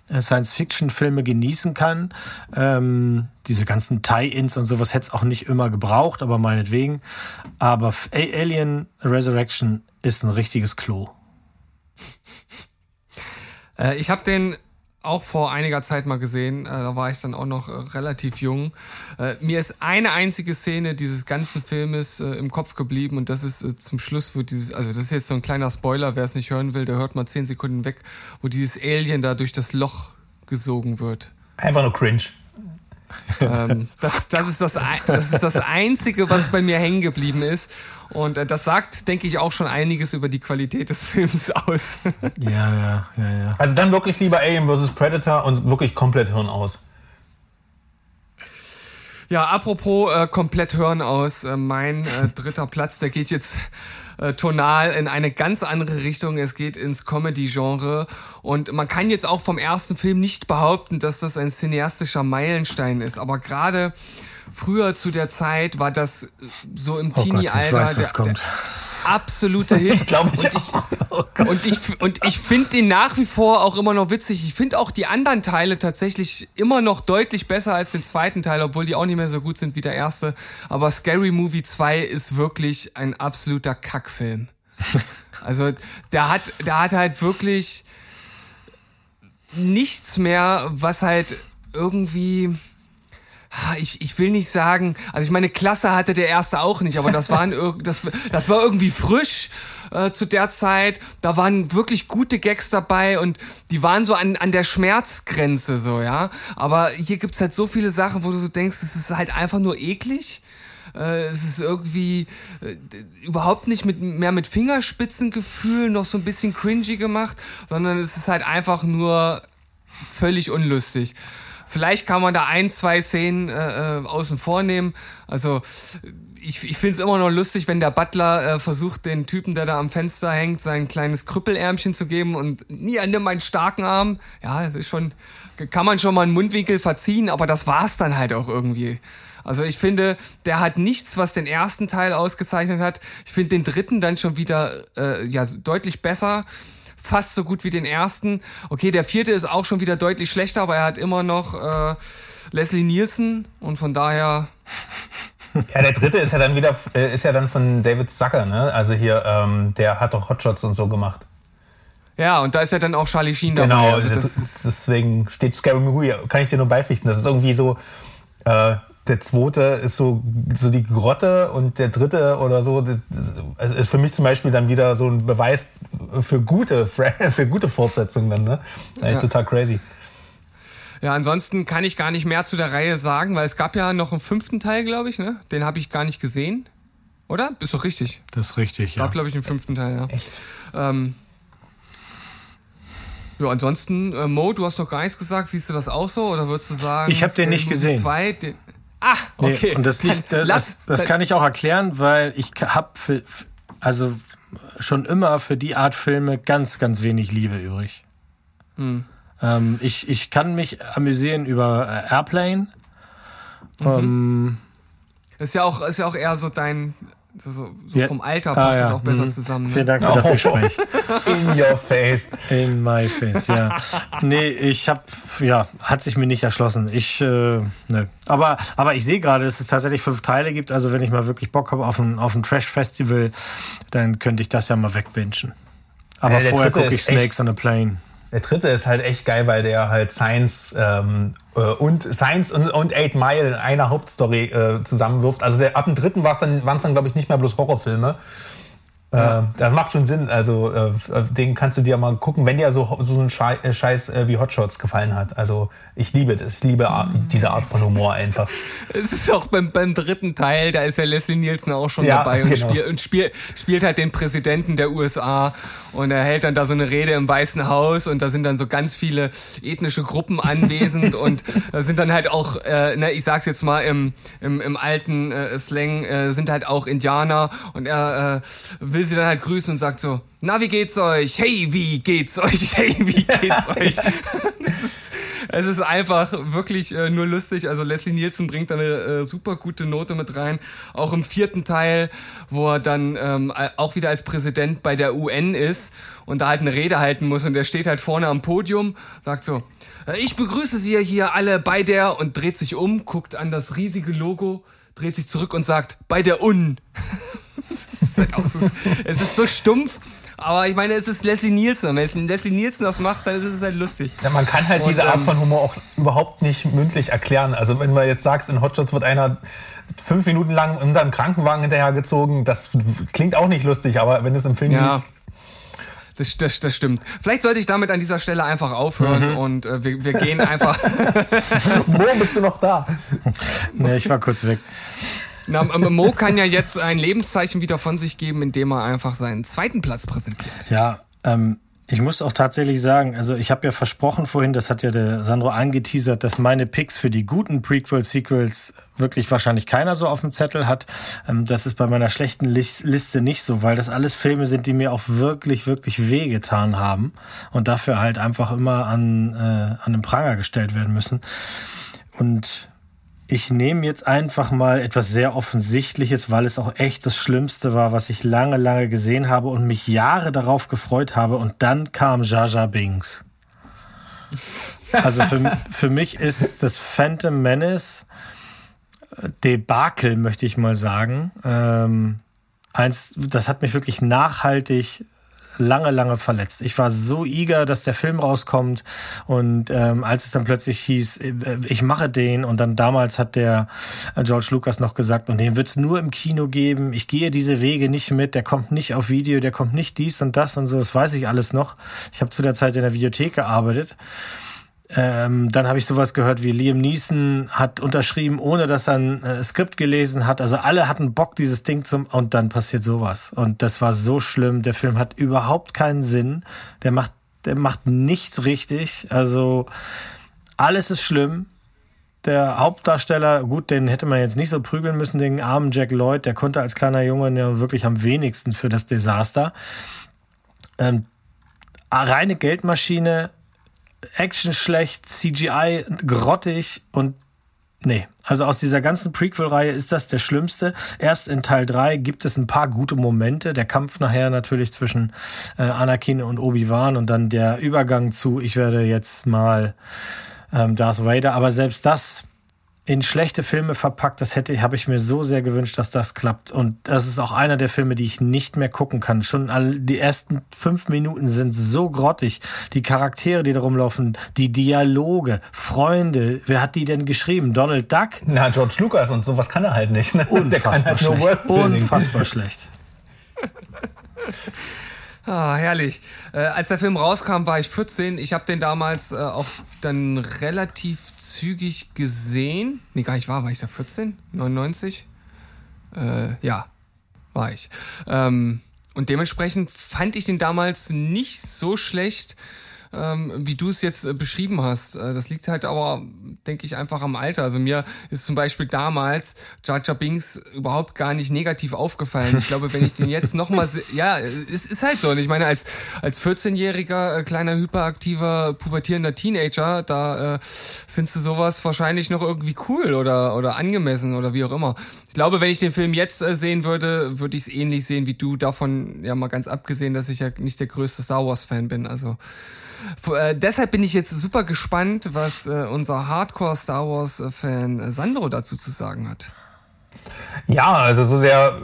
äh, Science-Fiction-Filme genießen kann. Ähm, diese ganzen Tie-Ins und sowas hätte es auch nicht immer gebraucht, aber meinetwegen. Aber Alien Resurrection ist ein richtiges Klo. Äh, ich habe den auch vor einiger Zeit mal gesehen. Äh, da war ich dann auch noch äh, relativ jung. Äh, mir ist eine einzige Szene dieses ganzen Filmes im Kopf geblieben und das ist zum Schluss, wo dieses, also das ist jetzt so ein kleiner Spoiler, wer es nicht hören will, der hört mal zehn Sekunden weg, wo dieses Alien da durch das Loch gesogen wird. Einfach nur cringe. Ähm, das, das, ist das, das ist das Einzige, was bei mir hängen geblieben ist. Und äh, das sagt, denke ich, auch schon einiges über die Qualität des Films aus. ja, ja, ja, ja. Also dann wirklich lieber Alien vs. Predator und wirklich komplett Hirn aus. Ja, apropos äh, komplett Hören aus, äh, mein äh, dritter Platz, der geht jetzt äh, tonal in eine ganz andere Richtung. Es geht ins Comedy-Genre. Und man kann jetzt auch vom ersten Film nicht behaupten, dass das ein cineastischer Meilenstein ist. Aber gerade früher zu der Zeit war das so im oh Teenie-Alter der, der absolute Hit. Ich glaube ich, und ich oh und ich und ich finde den nach wie vor auch immer noch witzig. Ich finde auch die anderen Teile tatsächlich immer noch deutlich besser als den zweiten Teil, obwohl die auch nicht mehr so gut sind wie der erste. Aber Scary Movie 2 ist wirklich ein absoluter Kackfilm. Also der hat der hat halt wirklich nichts mehr, was halt irgendwie ich, ich will nicht sagen, also ich meine, Klasse hatte der erste auch nicht, aber das, waren, das, das war irgendwie frisch äh, zu der Zeit. Da waren wirklich gute Gags dabei und die waren so an, an der Schmerzgrenze so, ja. Aber hier gibt's halt so viele Sachen, wo du so denkst, es ist halt einfach nur eklig. Äh, es ist irgendwie äh, überhaupt nicht mit, mehr mit Fingerspitzengefühl noch so ein bisschen cringy gemacht, sondern es ist halt einfach nur völlig unlustig. Vielleicht kann man da ein, zwei Szenen äh, äh außen vor nehmen. Also ich, ich finde es immer noch lustig, wenn der Butler äh, versucht, den Typen, der da am Fenster hängt, sein kleines Krüppelärmchen zu geben und nie nimm meinen starken Arm. Ja, das ist schon, kann man schon mal einen Mundwinkel verziehen, aber das war's dann halt auch irgendwie. Also ich finde, der hat nichts, was den ersten Teil ausgezeichnet hat. Ich finde den dritten dann schon wieder äh, ja deutlich besser fast so gut wie den ersten. Okay, der vierte ist auch schon wieder deutlich schlechter, aber er hat immer noch äh, Leslie Nielsen und von daher. Ja, der dritte ist ja dann wieder, äh, ist ja dann von David Zucker, ne? Also hier, ähm, der hat doch Hotshots und so gemacht. Ja, und da ist ja dann auch Charlie Sheen dabei. Genau, also das deswegen steht Scary Movie, kann ich dir nur beipflichten. Das ist irgendwie so, äh, der zweite ist so, so die Grotte und der dritte oder so das, ist für mich zum Beispiel dann wieder so ein Beweis für gute, für gute Fortsetzungen dann, ne? Eigentlich ja. total crazy. Ja, ansonsten kann ich gar nicht mehr zu der Reihe sagen, weil es gab ja noch einen fünften Teil, glaube ich, ne? Den habe ich gar nicht gesehen. Oder? Ist doch richtig. Das ist richtig, ja. Gab, glaube ich, einen fünften Teil, ja. Echt? Ähm, ja, ansonsten, äh, Mo, du hast noch gar nichts gesagt. Siehst du das auch so? Oder würdest du sagen, ich habe den nicht gesehen. Zwei, den, Ah, okay. Nee, und das liegt, das, Lass, das, kann ich auch erklären, weil ich habe für, also schon immer für die Art Filme ganz, ganz wenig Liebe übrig. Hm. Ähm, ich, ich kann mich amüsieren über Airplane. Mhm. Ähm, ist ja auch, ist ja auch eher so dein So, so, so vom Alter passt ah, ja. es auch besser mhm. zusammen. Ne? Vielen Dank für das oh. Gespräch. In your face. In my face, ja. nee, ich habe, ja, hat sich mir nicht erschlossen. Ich, äh, ne. Aber, aber ich sehe gerade, dass es tatsächlich fünf Teile gibt. Also wenn ich mal wirklich Bock habe auf ein, auf ein Trash-Festival, dann könnte ich das ja mal wegbingen. Aber ja, vorher gucke ich Snakes on a Plane. Der dritte ist halt echt geil, weil der halt Science ähm, äh, und Science und, und Eight Mile in einer Hauptstory äh, zusammenwirft. Also der, ab dem dritten war es dann, waren es dann, glaube ich, nicht mehr bloß Horrorfilme, ja. Äh, das macht schon Sinn. Also äh, den kannst du dir mal gucken, wenn dir so, so ein äh, Scheiß äh, wie Hotshots gefallen hat. Also ich liebe das. Ich liebe diese Art von Humor einfach. Es ist auch beim, beim dritten Teil, da ist ja Leslie Nielsen auch schon ja, dabei und, genau. spiel, und spiel, spielt halt den Präsidenten der USA und er hält dann da so eine Rede im Weißen Haus und da sind dann so ganz viele ethnische Gruppen anwesend und da sind dann halt auch, äh, ne, ich sag's jetzt mal im, im, im alten äh, Slang, äh, sind halt auch Indianer und er äh, will will sie dann halt grüßen und sagt so, na, wie geht's euch? Hey, wie geht's euch? Hey, wie geht's euch? ist, es ist einfach wirklich äh, nur lustig. Also Leslie Nielsen bringt da eine äh, super gute Note mit rein. Auch im vierten Teil, wo er dann ähm, auch wieder als Präsident bei der UN ist und da halt eine Rede halten muss und der steht halt vorne am Podium, sagt so, äh, ich begrüße Sie hier alle bei der und dreht sich um, guckt an das riesige Logo, dreht sich zurück und sagt, bei der UN. ist halt auch, es, ist, es ist so stumpf. Aber ich meine, es ist Leslie Nielsen. Wenn Leslie Nielsen das macht, dann ist es halt lustig. Ja, man kann halt und, diese Art ähm, von Humor auch überhaupt nicht mündlich erklären. Also wenn du jetzt sagst, in Hotshots wird einer fünf Minuten lang unter einem Krankenwagen hinterhergezogen, das klingt auch nicht lustig, aber wenn du es im Film ja. siehst, das, das, das stimmt. Vielleicht sollte ich damit an dieser Stelle einfach aufhören mhm. und äh, wir, wir gehen einfach. Mo, bist du noch da? nee, ich war kurz weg. Na, Mo kann ja jetzt ein Lebenszeichen wieder von sich geben, indem er einfach seinen zweiten Platz präsentiert. Ja, ähm, ich muss auch tatsächlich sagen, also ich habe ja versprochen vorhin, das hat ja der Sandro angeteasert, dass meine Picks für die guten Prequel-Sequels wirklich wahrscheinlich keiner so auf dem Zettel hat. Ähm, das ist bei meiner schlechten Liste nicht so, weil das alles Filme sind, die mir auch wirklich, wirklich wehgetan haben und dafür halt einfach immer an, äh, an den Pranger gestellt werden müssen. Und ich nehme jetzt einfach mal etwas sehr Offensichtliches, weil es auch echt das Schlimmste war, was ich lange, lange gesehen habe und mich Jahre darauf gefreut habe. Und dann kam Jaja Binks. Also für, für mich ist das Phantom Menace äh, Debakel, möchte ich mal sagen. Ähm, eins, das hat mich wirklich nachhaltig lange, lange verletzt. Ich war so eager, dass der Film rauskommt. Und ähm, als es dann plötzlich hieß, äh, ich mache den und dann damals hat der äh, George Lucas noch gesagt, und den wird's nur im Kino geben, ich gehe diese Wege nicht mit, der kommt nicht auf Video, der kommt nicht dies und das und so, das weiß ich alles noch. Ich habe zu der Zeit in der Videothek gearbeitet ähm, dann habe ich sowas gehört wie Liam Neeson hat unterschrieben, ohne dass er ein äh, Skript gelesen hat. Also alle hatten Bock, dieses Ding zum und dann passiert sowas. Und das war so schlimm. Der Film hat überhaupt keinen Sinn. Der macht, der macht nichts richtig. Also alles ist schlimm. Der Hauptdarsteller, gut, den hätte man jetzt nicht so prügeln müssen, den armen Jack Lloyd, der konnte als kleiner Junge ja wirklich am wenigsten für das Desaster. Ähm, reine Geldmaschine, Action schlecht, CGI grottig und nee. Also aus dieser ganzen Prequel-Reihe ist das der schlimmste. Erst in Teil 3 gibt es ein paar gute Momente. Der Kampf nachher natürlich zwischen äh, Anakin und Obi-Wan und dann der Übergang zu, ich werde jetzt mal ähm, Darth Vader. Aber selbst das in schlechte Filme verpackt. Das hätte, habe ich mir so sehr gewünscht, dass das klappt. Und das ist auch einer der Filme, die ich nicht mehr gucken kann. Schon all, die ersten fünf Minuten sind so grottig. Die Charaktere, die da rumlaufen, die Dialoge, Freunde. Wer hat die denn geschrieben? Donald Duck? Na, George Lucas und sowas kann er halt nicht. Ne? Unfassbar halt schlecht. Unfassbar schlecht. Ah, herrlich. Äh, als der Film rauskam, war ich 14. Ich habe den damals äh, auch dann relativ zügig gesehen. Nee, gar nicht wahr, war ich da 14? 99? Äh, ja, war ich. Ähm, und dementsprechend fand ich den damals nicht so schlecht. Ähm, wie du es jetzt äh, beschrieben hast. Äh, das liegt halt aber, denke ich, einfach am Alter. Also mir ist zum Beispiel damals Jar Binks überhaupt gar nicht negativ aufgefallen. Ich glaube, wenn ich den jetzt nochmal, ja, es ist halt so. Und ich meine, als, als 14-jähriger, äh, kleiner, hyperaktiver, pubertierender Teenager, da äh, findest du sowas wahrscheinlich noch irgendwie cool oder, oder angemessen oder wie auch immer. Ich glaube, wenn ich den Film jetzt äh, sehen würde, würde ich es ähnlich sehen wie du. Davon ja mal ganz abgesehen, dass ich ja nicht der größte Star Wars-Fan bin. Also äh, deshalb bin ich jetzt super gespannt, was äh, unser Hardcore-Star Wars-Fan äh, Sandro dazu zu sagen hat. Ja, also so sehr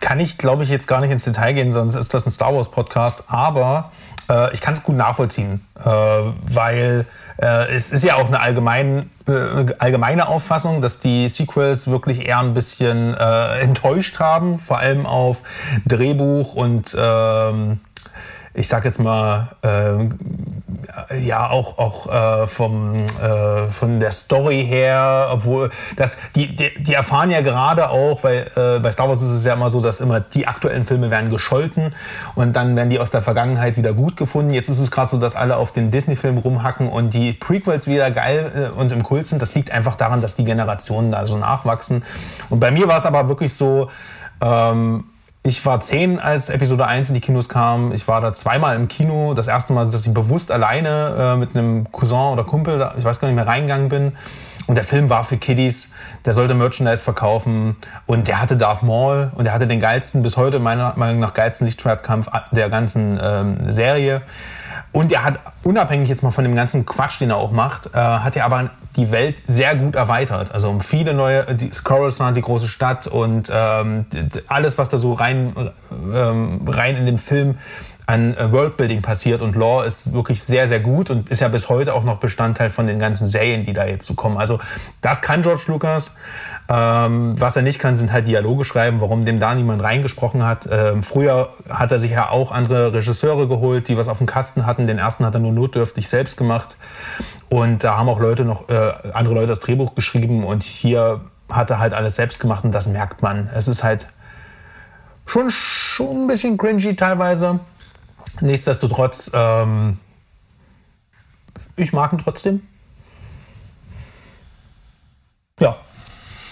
kann ich, glaube ich, jetzt gar nicht ins Detail gehen, sonst ist das ein Star Wars Podcast. Aber äh, ich kann es gut nachvollziehen, äh, weil äh, es ist ja auch eine allgemein, äh, allgemeine Auffassung, dass die Sequels wirklich eher ein bisschen äh, enttäuscht haben, vor allem auf Drehbuch und ähm, ich sag jetzt mal, äh, ja, auch, auch äh, vom, äh, von der Story her, obwohl das, die, die, die erfahren ja gerade auch, weil äh, bei Star Wars ist es ja immer so, dass immer die aktuellen Filme werden gescholten und dann werden die aus der Vergangenheit wieder gut gefunden. Jetzt ist es gerade so, dass alle auf den Disney-Film rumhacken und die Prequels wieder geil äh, und im Kult sind. Das liegt einfach daran, dass die Generationen da so nachwachsen. Und bei mir war es aber wirklich so, ähm, ich war zehn, als Episode 1 in die Kinos kam. Ich war da zweimal im Kino. Das erste Mal, dass ich bewusst alleine äh, mit einem Cousin oder Kumpel, ich weiß gar nicht mehr, reingegangen bin. Und der Film war für Kiddies. Der sollte Merchandise verkaufen. Und der hatte Darth Maul. Und der hatte den geilsten, bis heute meiner Meinung nach geilsten Lichtschwertkampf der ganzen ähm, Serie. Und er hat, unabhängig jetzt mal von dem ganzen Quatsch, den er auch macht, äh, hat er aber die Welt sehr gut erweitert. Also um viele neue, die Coruscant, die große Stadt und ähm, alles, was da so rein, ähm, rein in den Film an äh, Worldbuilding passiert und Lore ist wirklich sehr, sehr gut und ist ja bis heute auch noch Bestandteil von den ganzen Serien, die da jetzt so kommen. Also das kann George Lucas. Ähm, was er nicht kann, sind halt Dialoge schreiben, warum dem da niemand reingesprochen hat. Ähm, früher hat er sich ja auch andere Regisseure geholt, die was auf dem Kasten hatten. Den ersten hat er nur notdürftig selbst gemacht. Und da haben auch Leute noch, äh, andere Leute das Drehbuch geschrieben und hier hat er halt alles selbst gemacht und das merkt man. Es ist halt schon, schon ein bisschen cringy teilweise. Nichtsdestotrotz, ähm, ich mag ihn trotzdem. Ja.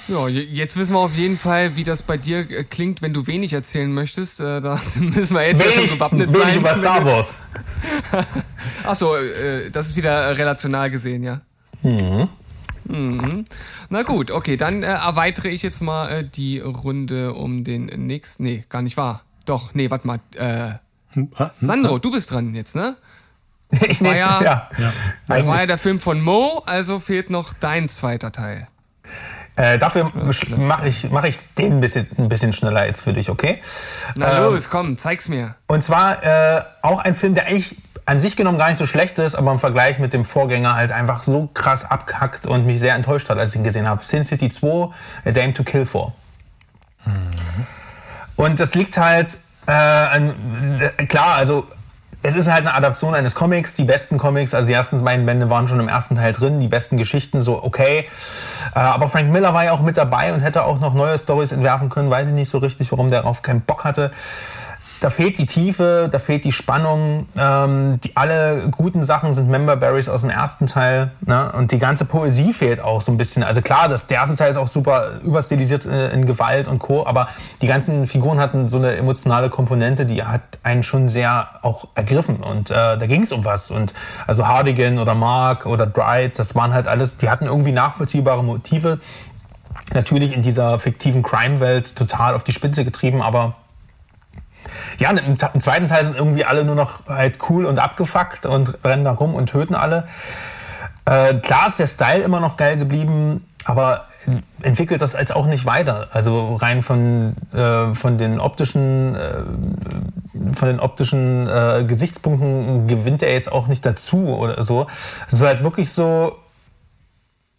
Ja, jetzt wissen wir auf jeden Fall, wie das bei dir äh, klingt, wenn du wenig erzählen möchtest. Äh, da müssen wir jetzt wenig, ja schon gewappnet wenig sein. über Star Wars. Achso, äh, das ist wieder relational gesehen, ja. Mhm. Mhm. Na gut, okay, dann erweitere ich jetzt mal die Runde um den nächsten. Nee, gar nicht wahr. Doch, nee, warte mal. Äh, hm, hm, Sandro, du bist dran jetzt, ne? Ich war ja, ja, ja. Das war ja der Film von Mo, also fehlt noch dein zweiter Teil. Äh, dafür mache ich, mach ich den ein bisschen, ein bisschen schneller jetzt für dich, okay? Na ähm, los, komm, zeig's mir. Und zwar äh, auch ein Film, der eigentlich an sich genommen gar nicht so schlecht ist, aber im Vergleich mit dem Vorgänger halt einfach so krass abkackt und mich sehr enttäuscht hat, als ich ihn gesehen habe. Sin City 2, A Dame to Kill For. Mhm. Und das liegt halt, äh, an, äh, klar, also es ist halt eine Adaption eines Comics, die besten Comics, also die ersten beiden Bände waren schon im ersten Teil drin, die besten Geschichten, so okay. Äh, aber Frank Miller war ja auch mit dabei und hätte auch noch neue Stories entwerfen können, weiß ich nicht so richtig, warum der darauf keinen Bock hatte da fehlt die Tiefe, da fehlt die Spannung. Ähm, die, alle guten Sachen sind Member Berries aus dem ersten Teil. Ne? Und die ganze Poesie fehlt auch so ein bisschen. Also klar, das, der erste Teil ist auch super überstilisiert in, äh, in Gewalt und Co. Aber die ganzen Figuren hatten so eine emotionale Komponente, die hat einen schon sehr auch ergriffen. Und äh, da ging es um was. Und also Hardigan oder Mark oder Dryde, das waren halt alles, die hatten irgendwie nachvollziehbare Motive. Natürlich in dieser fiktiven Crime-Welt total auf die Spitze getrieben, aber ja, im, im, zweiten Teil sind irgendwie alle nur noch halt cool und abgefuckt und rennen da rum und töten alle. Äh, klar ist der Style immer noch geil geblieben, aber entwickelt das als auch nicht weiter. Also rein von, äh, von den optischen, äh, von den optischen äh, Gesichtspunkten gewinnt er jetzt auch nicht dazu oder so. Es ist halt wirklich so,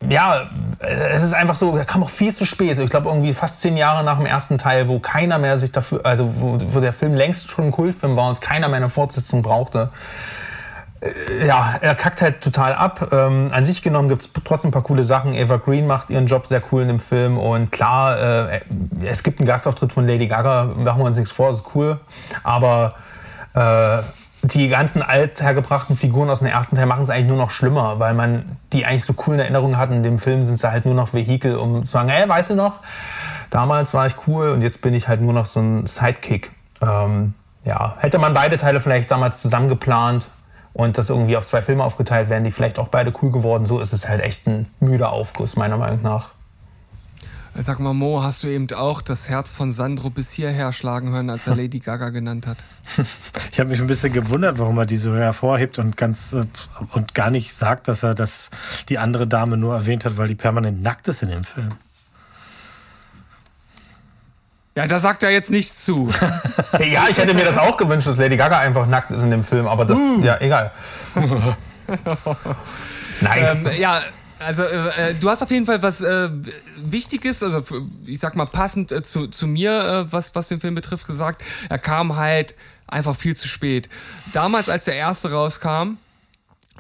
ja, es ist einfach so, der kam auch viel zu spät. Ich glaube, irgendwie fast zehn Jahre nach dem ersten Teil, wo keiner mehr sich dafür, also wo, wo der Film längst schon ein Kultfilm war und keiner mehr eine Fortsetzung brauchte. Äh, ja, er kackt halt total ab. Ähm, an sich genommen gibt es trotzdem ein paar coole Sachen. Eva Green macht ihren Job sehr cool in dem Film. Und klar, äh, es gibt einen Gastauftritt von Lady Gaga, machen wir uns nichts vor, ist cool. Aber äh, die ganzen althergebrachten Figuren aus dem ersten Teil machen es eigentlich nur noch schlimmer, weil man die eigentlich so cool in Erinnerung hat. In dem Film sind sie halt nur noch Vehikel, um zu sagen, ey, weißt du noch, damals war ich cool und jetzt bin ich halt nur noch so ein Sidekick. Ähm, ja, hätte man beide Teile vielleicht damals zusammen geplant und das irgendwie auf zwei Filme aufgeteilt, wären die vielleicht auch beide cool geworden. So ist es halt echt ein müder Aufguss, meiner Meinung nach. Sag mal, Mo, hast du eben auch das Herz von Sandro bis hierher schlagen hören, als er Lady Gaga genannt hat? Ich habe mich ein bisschen gewundert, warum er die so hervorhebt und ganz äh, und gar nicht sagt, dass er das die andere Dame nur erwähnt hat, weil die permanent nackt ist in dem Film. Ja, da sagt er jetzt nichts zu. ja, ich hätte mir das auch gewünscht, dass Lady Gaga einfach nackt ist in dem Film, aber das, uh. ja, egal. Nein. Ähm, ja, also äh, äh, du hast auf jeden Fall was äh, Wichtiges, also ich sag mal passend äh, zu, zu mir, äh, was, was den Film betrifft, gesagt. Er kam halt einfach viel zu spät. Damals, als der erste rauskam,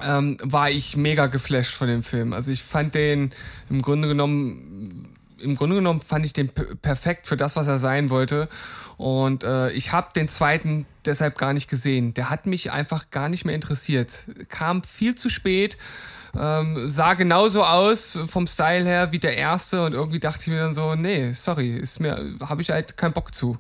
ähm, war ich mega geflasht von dem Film. Also ich fand den im Grunde genommen, im Grunde genommen fand ich den perfekt für das, was er sein wollte. Und äh, ich habe den zweiten deshalb gar nicht gesehen. Der hat mich einfach gar nicht mehr interessiert. Kam viel zu spät. Ähm, sah genauso aus vom Style her wie der erste und irgendwie dachte ich mir dann so, nee, sorry, ist mir, habe ich halt keinen Bock zu.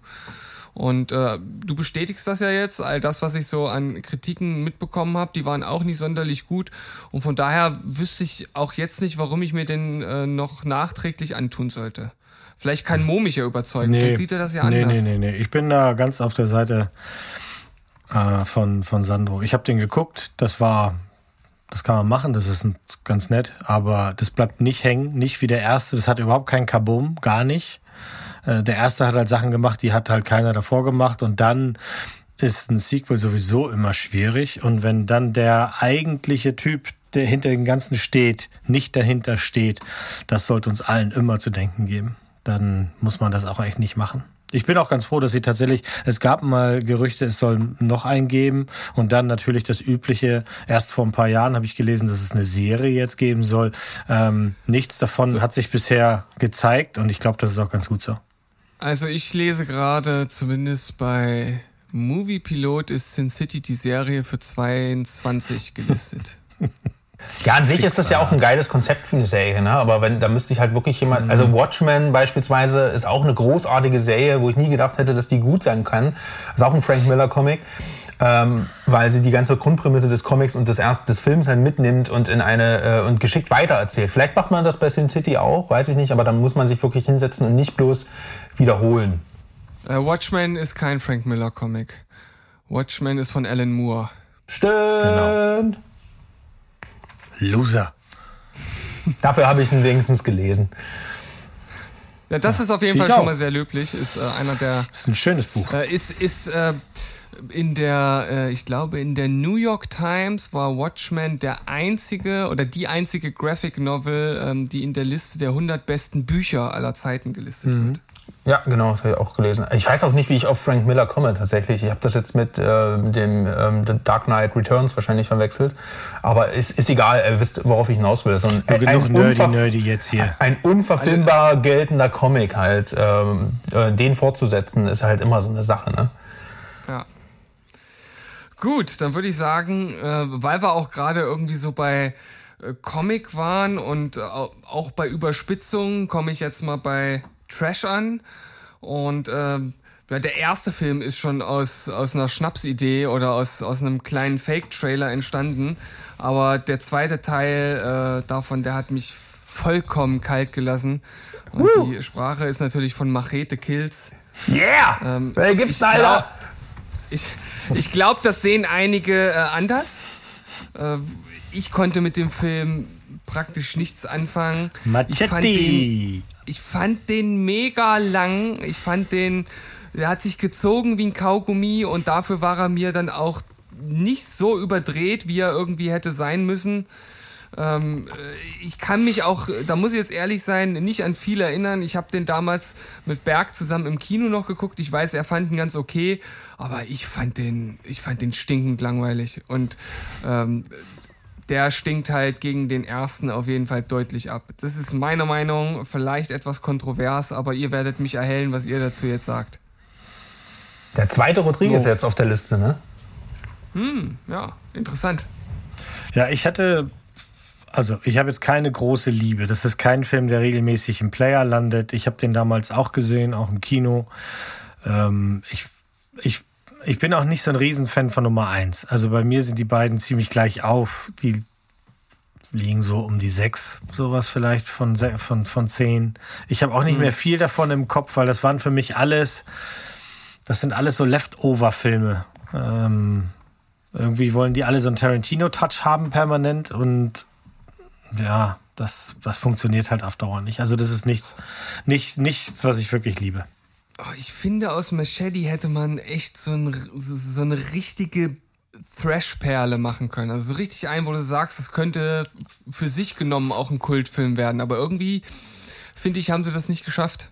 Und äh, du bestätigst das ja jetzt, all das, was ich so an Kritiken mitbekommen habe, die waren auch nicht sonderlich gut. Und von daher wüsste ich auch jetzt nicht, warum ich mir den äh, noch nachträglich antun sollte. Vielleicht kann Mo mich ja überzeugen. Nee, Vielleicht sieht er das ja anders. Nee, nee, nee, nee. Ich bin da ganz auf der Seite äh, von, von Sandro. Ich habe den geguckt. Das war das kann man machen, das ist ganz nett, aber das bleibt nicht hängen, nicht wie der erste. Das hat überhaupt keinen Kabum, gar nicht. Äh, der erste hat halt Sachen gemacht, die hat halt keiner davor gemacht und dann ist ein Sequel sowieso immer schwierig und wenn dann der eigentliche Typ, der hinter dem Ganzen steht, nicht dahinter steht, das sollte uns allen immer zu denken geben. Dann muss man das auch echt nicht machen. Ich bin auch ganz froh, dass sie tatsächlich, es gab mal Gerüchte, es soll noch einen geben und dann natürlich das übliche, erst vor ein paar Jahren habe ich gelesen, dass es eine Serie jetzt geben soll. Ähm, nichts davon so. hat sich bisher gezeigt und ich glaube, das ist auch ganz gut so. Also ich lese gerade zumindest bei Movie Pilot ist Sin City die Serie für 22 gelistet. Ja, an sich ist das ja auch ein geiles Konzept für eine Serie, ne? aber wenn, da müsste ich halt wirklich jemand, also mhm. Watchmen beispielsweise ist auch eine großartige Serie, wo ich nie gedacht hätte, dass die gut sein kann. Das ist auch ein Frank Miller Comic, ähm, weil sie die ganze Grundprämisse des Comics und des, erst, des Films halt mitnimmt und in eine, äh, und geschickt weitererzählt. Vielleicht macht man das bei Sin City auch, weiß ich nicht, aber dann muss man sich wirklich hinsetzen und nicht bloß wiederholen. Äh, Watchmen ist kein Frank Miller Comic. Watchmen ist von Alan Moore. Stimmt. Genau. Loser. Dafür habe ich ihn wenigstens gelesen. Ja, das ist auf jeden ich Fall auch. schon mal sehr löblich. Ist äh, einer der. Das ist ein schönes Buch. Äh, ist ist äh, in der, äh, ich glaube, in der New York Times war Watchmen der einzige oder die einzige Graphic Novel, ähm, die in der Liste der 100 besten Bücher aller Zeiten gelistet mhm. wird. Ja, genau, das habe ich auch gelesen. Ich weiß auch nicht, wie ich auf Frank Miller komme tatsächlich. Ich habe das jetzt mit äh, dem ähm, The Dark Knight Returns wahrscheinlich verwechselt. Aber ist, ist egal, ihr wisst, worauf ich hinaus will. So ein, ein, genug nerdy, nerdy jetzt hier. Ein unverfilmbar geltender Comic halt. Ähm, äh, den fortzusetzen ist halt immer so eine Sache, ne? Ja. Gut, dann würde ich sagen, äh, weil wir auch gerade irgendwie so bei äh, Comic waren und äh, auch bei Überspitzungen, komme ich jetzt mal bei Trash an. Und ähm, der erste Film ist schon aus, aus einer Schnapsidee oder aus, aus einem kleinen Fake-Trailer entstanden. Aber der zweite Teil äh, davon, der hat mich vollkommen kalt gelassen. Und Woo. die Sprache ist natürlich von Machete Kills. Yeah! Ähm, Wer gibt's da, Alter? Ich, ich glaube, das sehen einige äh, anders. Äh, ich konnte mit dem Film praktisch nichts anfangen. Machete! Ich fand den mega lang. Ich fand den, der hat sich gezogen wie ein Kaugummi und dafür war er mir dann auch nicht so überdreht, wie er irgendwie hätte sein müssen. Ähm, äh, ich kann mich auch, da muss ich jetzt ehrlich sein, nicht an viel erinnern. Ich habe den damals mit Berg zusammen im Kino noch geguckt. Ich weiß, er fand ihn ganz okay, aber ich fand den, ich fand den stinkend langweilig. Und ähm, der stinkt halt gegen den ersten auf jeden Fall deutlich ab. Das ist meine Meinung, vielleicht etwas kontrovers, aber ihr werdet mich erhellen, was ihr dazu jetzt sagt. Der zweite Rodriguez oh. jetzt auf der Liste, ne? Hm, ja, interessant. Ja, ich hatte, also ich habe jetzt keine große Liebe. Das ist kein Film, der regelmäßig im Player landet. Ich habe den damals auch gesehen, auch im Kino. Ähm, ich, ich, ich bin auch nicht so ein Riesenfan von Nummer eins. Also bei mir sind die beiden ziemlich gleich auf. Die liegen so um die sechs, sowas vielleicht von, von, von zehn. Ich habe auch nicht mhm. mehr viel davon im Kopf, weil das waren für mich alles, das sind alles so Leftover-Filme. Ähm, irgendwie wollen die alle so einen Tarantino-Touch haben permanent und ja, das, das funktioniert halt auf Dauer nicht. Also das ist nichts, nicht, nichts, was ich wirklich liebe. Oh, ich finde, aus Machete hätte man echt so, ein, so eine richtige Thrash-Perle machen können. Also so richtig ein, wo du sagst, es könnte für sich genommen auch ein Kultfilm werden. Aber irgendwie, finde ich, haben sie das nicht geschafft.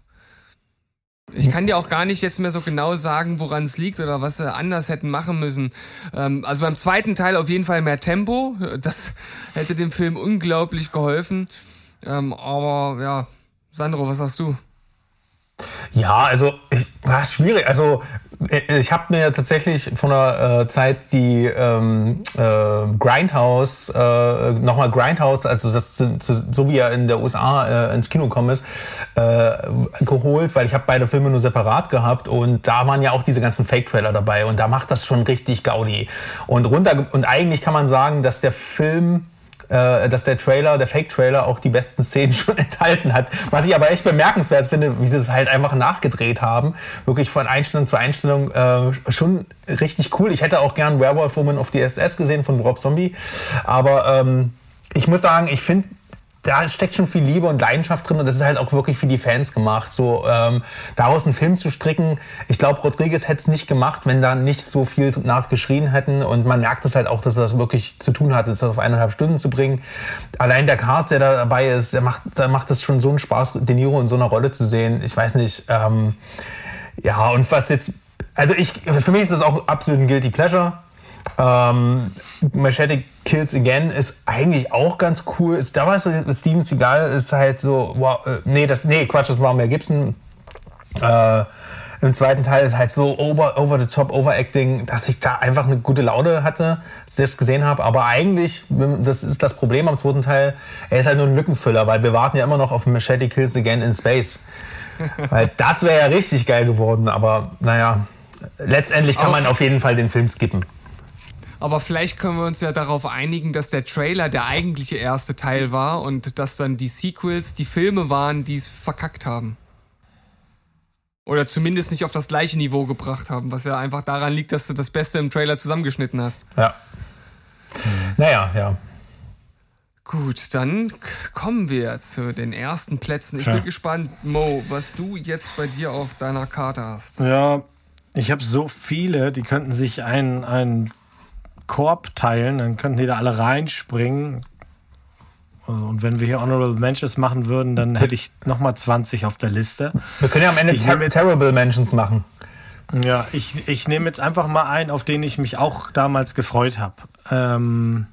Ich kann dir auch gar nicht jetzt mehr so genau sagen, woran es liegt oder was sie anders hätten machen müssen. Ähm, also beim zweiten Teil auf jeden Fall mehr Tempo. Das hätte dem Film unglaublich geholfen. Ähm, aber ja, Sandro, was sagst du? Ja, also ich, war schwierig. Also äh, ich habe mir tatsächlich von der äh, Zeit die ähm, äh, Grindhouse, äh, nochmal Grindhouse, also das so wie er in der USA äh, ins Kino gekommen ist, äh, geholt, weil ich habe beide Filme nur separat gehabt und da waren ja auch diese ganzen Fake-Trailer dabei und da macht das schon richtig Gaudi. Und runter und eigentlich kann man sagen, dass der Film äh, dass der Trailer, der Fake-Trailer auch die besten Szenen schon enthalten hat. Was ich aber echt bemerkenswert finde, wie sie es halt einfach nachgedreht haben. Wirklich von Einstellung zu Einstellung äh, schon richtig cool. Ich hätte auch gern Werewolf Woman of the SS gesehen von Rob Zombie. Aber ähm, ich muss sagen, ich finde da steckt schon viel Liebe und Leidenschaft drin und das ist halt auch wirklich für die Fans gemacht. So ähm, daraus einen Film zu stricken, ich glaube, Rodriguez hätte es nicht gemacht, wenn da nicht so viel nachgeschrien hätten und man merkt es halt auch, dass er das wirklich zu tun hat, das auf eineinhalb Stunden zu bringen. Allein der Cast, der da dabei ist, der macht, da macht es schon so einen Spaß, De Niro in so einer Rolle zu sehen. Ich weiß nicht, ähm, ja und was jetzt, also ich, für mich ist das auch absolut ein guilty pleasure. Ähm, Machete Kills Again ist eigentlich auch ganz cool. Ist, da war es Steven Seagal ist halt so, wow, äh, nee, das, nee, Quatsch, das war mehr Gibson. Äh, Im zweiten Teil ist halt so over, over the top overacting, dass ich da einfach eine gute Laune hatte, als ich das gesehen habe. Aber eigentlich, das ist das Problem am zweiten Teil, er ist halt nur ein Lückenfüller, weil wir warten ja immer noch auf Machete Kills Again in Space. weil das wäre ja richtig geil geworden, aber naja, letztendlich kann man auf jeden Fall den Film skippen. Aber vielleicht können wir uns ja darauf einigen, dass der Trailer der eigentliche erste Teil war und dass dann die Sequels die Filme waren, die es verkackt haben. Oder zumindest nicht auf das gleiche Niveau gebracht haben, was ja einfach daran liegt, dass du das Beste im Trailer zusammengeschnitten hast. Ja. Naja, ja. Gut, dann kommen wir zu den ersten Plätzen. Ich Klar. bin gespannt, Mo, was du jetzt bei dir auf deiner Karte hast. Ja, ich habe so viele, die könnten sich ein, ein Korb teilen, dann könnten die da alle reinspringen. Also, und wenn wir hier Honorable Mentions machen würden, dann hätte ich nochmal 20 auf der Liste. Wir können ja am Ende ter Terrible Mentions machen. Ja, ich, ich nehme jetzt einfach mal einen, auf den ich mich auch damals gefreut habe. Ähm,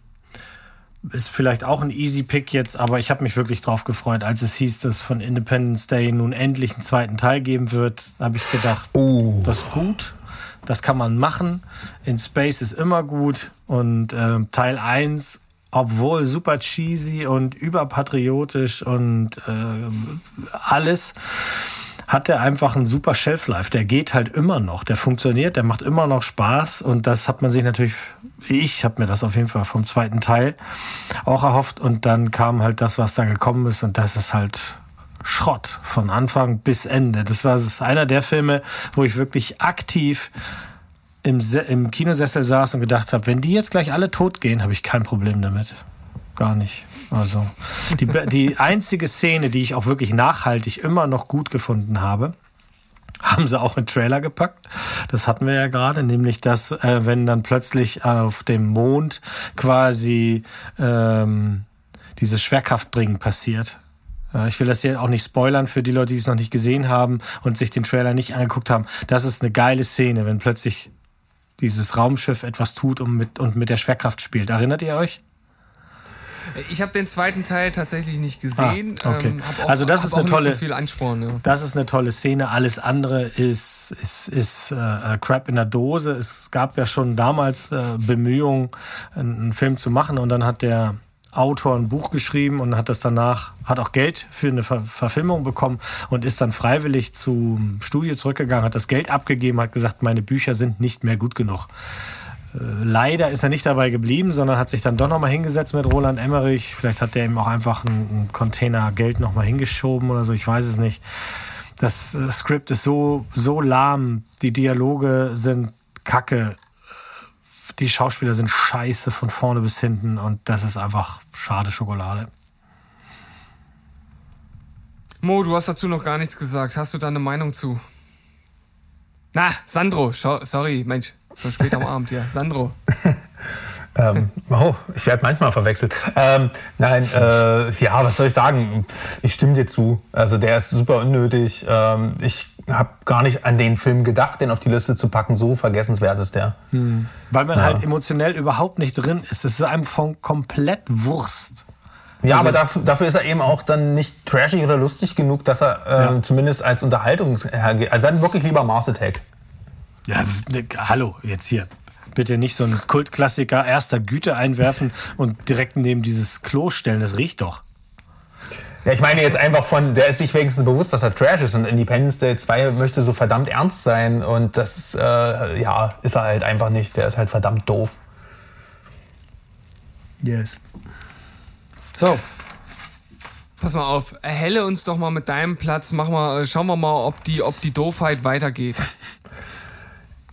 ist vielleicht auch ein Easy Pick jetzt, aber ich habe mich wirklich drauf gefreut, als es hieß, dass von Independence Day nun endlich einen zweiten Teil geben wird. habe ich gedacht, oh. das ist gut. Das kann man machen. In Space ist immer gut. Und äh, Teil 1, obwohl super cheesy und überpatriotisch und äh, alles, hat er einfach einen super Shelf-Life. Der geht halt immer noch. Der funktioniert, der macht immer noch Spaß. Und das hat man sich natürlich, ich habe mir das auf jeden Fall vom zweiten Teil auch erhofft. Und dann kam halt das, was da gekommen ist. Und das ist halt Schrott von Anfang bis Ende. Das war einer der Filme, wo ich wirklich aktiv im, im Kinosessel saß und gedacht habe, wenn die jetzt gleich alle tot gehen, habe ich kein Problem damit. Gar nicht. Also die, die einzige Szene, die ich auch wirklich nachhaltig immer noch gut gefunden habe, haben sie auch in Trailer gepackt. Das hatten wir ja gerade, nämlich dass, äh, wenn dann plötzlich auf dem Mond quasi ähm, dieses Schwerkraftbringen passiert. Ich will das hier auch nicht spoilern für die Leute, die es noch nicht gesehen haben und sich den Trailer nicht angeguckt haben. Das ist eine geile Szene, wenn plötzlich dieses Raumschiff etwas tut und mit, und mit der Schwerkraft spielt. Erinnert ihr euch? Ich habe den zweiten Teil tatsächlich nicht gesehen. Ah, okay. Ähm, auch, also das ist eine tolle, so ja. das ist eine tolle Szene. Alles andere ist ist, ist äh, Crap in der Dose. Es gab ja schon damals äh, Bemühungen, einen, einen Film zu machen und dann hat der Autor ein Buch geschrieben und hat das danach, hat auch Geld für eine Ver Verfilmung bekommen und ist dann freiwillig zum Studio zurückgegangen, hat das Geld abgegeben, hat gesagt, meine Bücher sind nicht mehr gut genug. Äh, leider ist er nicht dabei geblieben, sondern hat sich dann doch nochmal hingesetzt mit Roland Emmerich. Vielleicht hat der ihm auch einfach einen Container Geld nochmal hingeschoben oder so, ich weiß es nicht. Das äh, Skript ist so, so lahm, die Dialoge sind kacke die Schauspieler sind scheiße von vorne bis hinten und das ist einfach schade Schokolade. Mo, du hast dazu noch gar nichts gesagt. Hast du da eine Meinung zu? Na, Sandro, sorry, Mensch, schon spät am Abend hier. Sandro. ähm, oh, ich werde manchmal verwechselt. Ähm, nein, äh, ja, was soll ich sagen? Ich stimme dir zu. Also der ist super unnötig. Ähm, ich habe gar nicht an den Film gedacht, den auf die Liste zu packen. So vergessenswert ist der. Hm. Weil man ja. halt emotionell überhaupt nicht drin ist. Es ist einem von komplett Wurst. Ja, also, aber dafür, dafür, ist er eben auch dann nicht trashig oder lustig genug, dass er äh, ja. zumindest als Unterhaltung hergeht. Also dann wirklich lieber Mars Attack. Ja, ne, hallo, jetzt hier. Bitte nicht so einen Kultklassiker erster Güte einwerfen und direkt neben dieses Klo stellen. Das riecht doch. Ja, ich meine jetzt einfach von, der ist sich wenigstens bewusst, dass er Trash ist und Independence Day 2 möchte so verdammt ernst sein und das, äh, ja, ist er halt einfach nicht. Der ist halt verdammt doof. Yes. So. Pass mal auf, erhelle uns doch mal mit deinem Platz. Mach mal, äh, schauen wir mal, ob die, ob die Doofheit weitergeht.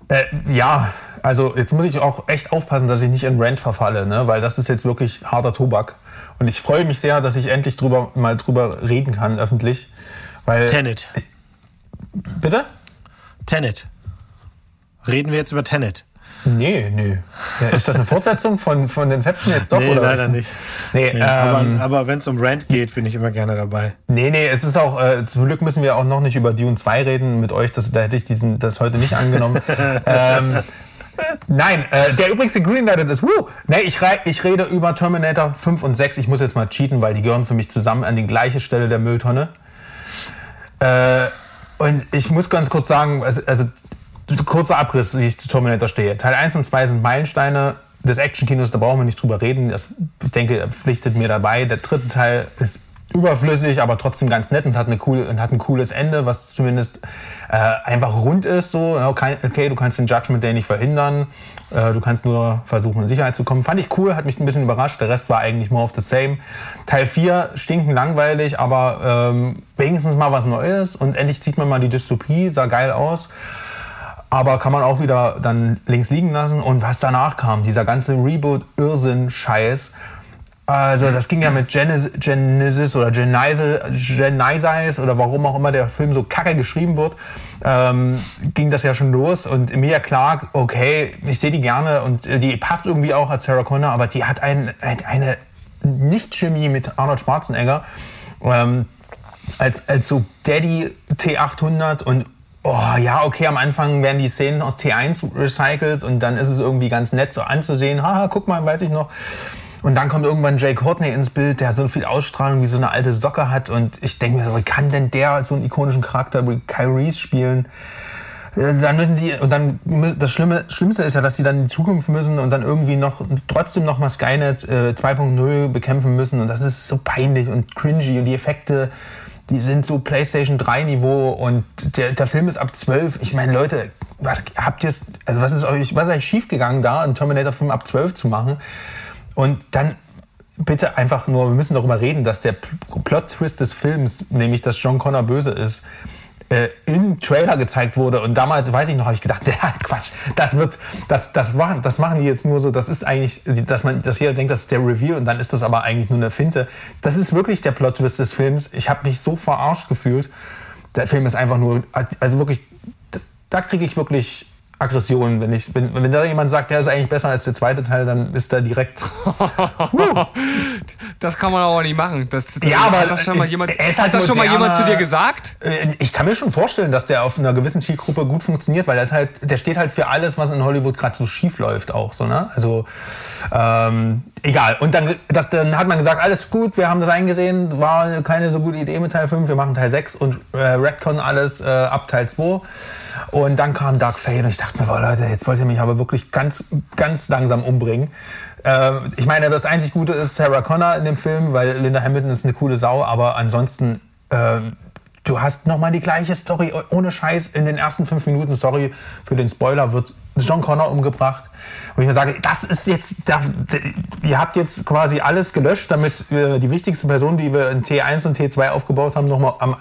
Äh, ja, also jetzt muss ich auch echt aufpassen, dass ich nicht in Rant verfalle, ne? weil das ist jetzt wirklich harter Tobak. Und ich freue mich sehr, dass ich endlich drüber, mal drüber reden kann, öffentlich. Weil Tenet. Bitte? Tenet. Reden wir jetzt über Tenet? Nee, nee. ist das eine Fortsetzung von, von Inception jetzt doch? Nee, oder leider was? nicht. Nee, nee ähm, aber, aber wenn es um Rant geht, bin ich immer gerne dabei. Nee, nee, es ist auch, äh, zum Glück müssen wir auch noch nicht über Dune 2 reden mit euch. Das, da hätte ich diesen, das heute nicht angenommen. ähm, Nein, äh, der übrigens gegreenlightet ist. Woo! Nee, ich, ich rede über Terminator 5 und 6. Ich muss jetzt mal cheaten, weil die gehören für mich zusammen an die gleiche Stelle der Mülltonne. Äh, und ich muss ganz kurz sagen, also, also kurzer Abriss, wie ich zu Terminator stehe. Teil 1 und 2 sind Meilensteine des Actionkinos, da brauchen wir nicht drüber reden. Das, ich denke, pflichtet mir dabei. Der dritte Teil ist überflüssig, aber trotzdem ganz nett und hat, eine coole, und hat ein cooles Ende, was zumindest äh, einfach rund ist. So, okay, du kannst den Judgment Day nicht verhindern, äh, du kannst nur versuchen, in Sicherheit zu kommen. Fand ich cool, hat mich ein bisschen überrascht. Der Rest war eigentlich more of the same. Teil 4 stinken langweilig, aber ähm, wenigstens mal was Neues und endlich zieht man mal die Dystopie, sah geil aus. Aber kann man auch wieder dann links liegen lassen. Und was danach kam, dieser ganze Reboot-Irrsinn-Scheiß, also das ging ja mit Genesis, Genesis oder Genesis oder warum auch immer der Film so kacke geschrieben wird, ähm, ging das ja schon los. Und Emilia Clark, okay, ich sehe die gerne und die passt irgendwie auch als Sarah Connor, aber die hat ein, eine Nicht-Chemie mit Arnold Schwarzenegger. Ähm, als, als so Daddy T800 und oh ja, okay, am Anfang werden die Szenen aus T1 recycelt und dann ist es irgendwie ganz nett so anzusehen. Haha, guck mal, weiß ich noch. Und dann kommt irgendwann Jay Courtney ins Bild, der so viel Ausstrahlung wie so eine alte Socke hat. Und ich denke mir so, wie kann denn der so einen ikonischen Charakter wie Reese spielen? Äh, dann müssen sie, und dann, das Schlimme, Schlimmste ist ja, dass sie dann in die Zukunft müssen und dann irgendwie noch, trotzdem noch mal Skynet äh, 2.0 bekämpfen müssen. Und das ist so peinlich und cringy und die Effekte, die sind so PlayStation 3 Niveau und der, der Film ist ab 12. Ich meine, Leute, was habt ihr, also was ist euch, was ist euch schiefgegangen da, einen Terminator Film ab 12 zu machen? Und dann bitte einfach nur, wir müssen darüber reden, dass der Plot-Twist des Films, nämlich dass John Connor böse ist, äh, im Trailer gezeigt wurde. Und damals, weiß ich noch, habe ich gedacht, ja, Quatsch, das wird, das, das, machen, das machen die jetzt nur so, das ist eigentlich, dass man, dass jeder denkt, das ist der Reveal und dann ist das aber eigentlich nur eine Finte. Das ist wirklich der Plot-Twist des Films. Ich habe mich so verarscht gefühlt. Der Film ist einfach nur, also wirklich, da kriege ich wirklich Aggression. Wenn, ich, wenn, wenn da jemand sagt, der ist eigentlich besser als der zweite Teil, dann ist er direkt. das kann man aber nicht machen. Das, das, ja, aber hat das schon mal jemand, hat halt das schon mal jemand zu dir gesagt? Äh, ich kann mir schon vorstellen, dass der auf einer gewissen Zielgruppe gut funktioniert, weil das halt, der steht halt für alles, was in Hollywood gerade so schief läuft auch. So, ne? Also ähm, egal. Und dann, das, dann hat man gesagt, alles gut, wir haben das eingesehen, war keine so gute Idee mit Teil 5, wir machen Teil 6 und äh, Redcon alles äh, ab Teil 2. Und dann kam Dark Fate und ich dachte mir, boah, Leute, jetzt wollt ihr mich aber wirklich ganz, ganz langsam umbringen. Äh, ich meine, das einzig Gute ist Sarah Connor in dem Film, weil Linda Hamilton ist eine coole Sau, aber ansonsten, äh, du hast nochmal die gleiche Story, ohne Scheiß, in den ersten fünf Minuten, sorry für den Spoiler, wird John Connor umgebracht. Und ich mir sage, das ist jetzt, da, ihr habt jetzt quasi alles gelöscht, damit wir die wichtigste Person, die wir in T1 und T2 aufgebaut haben, nochmal am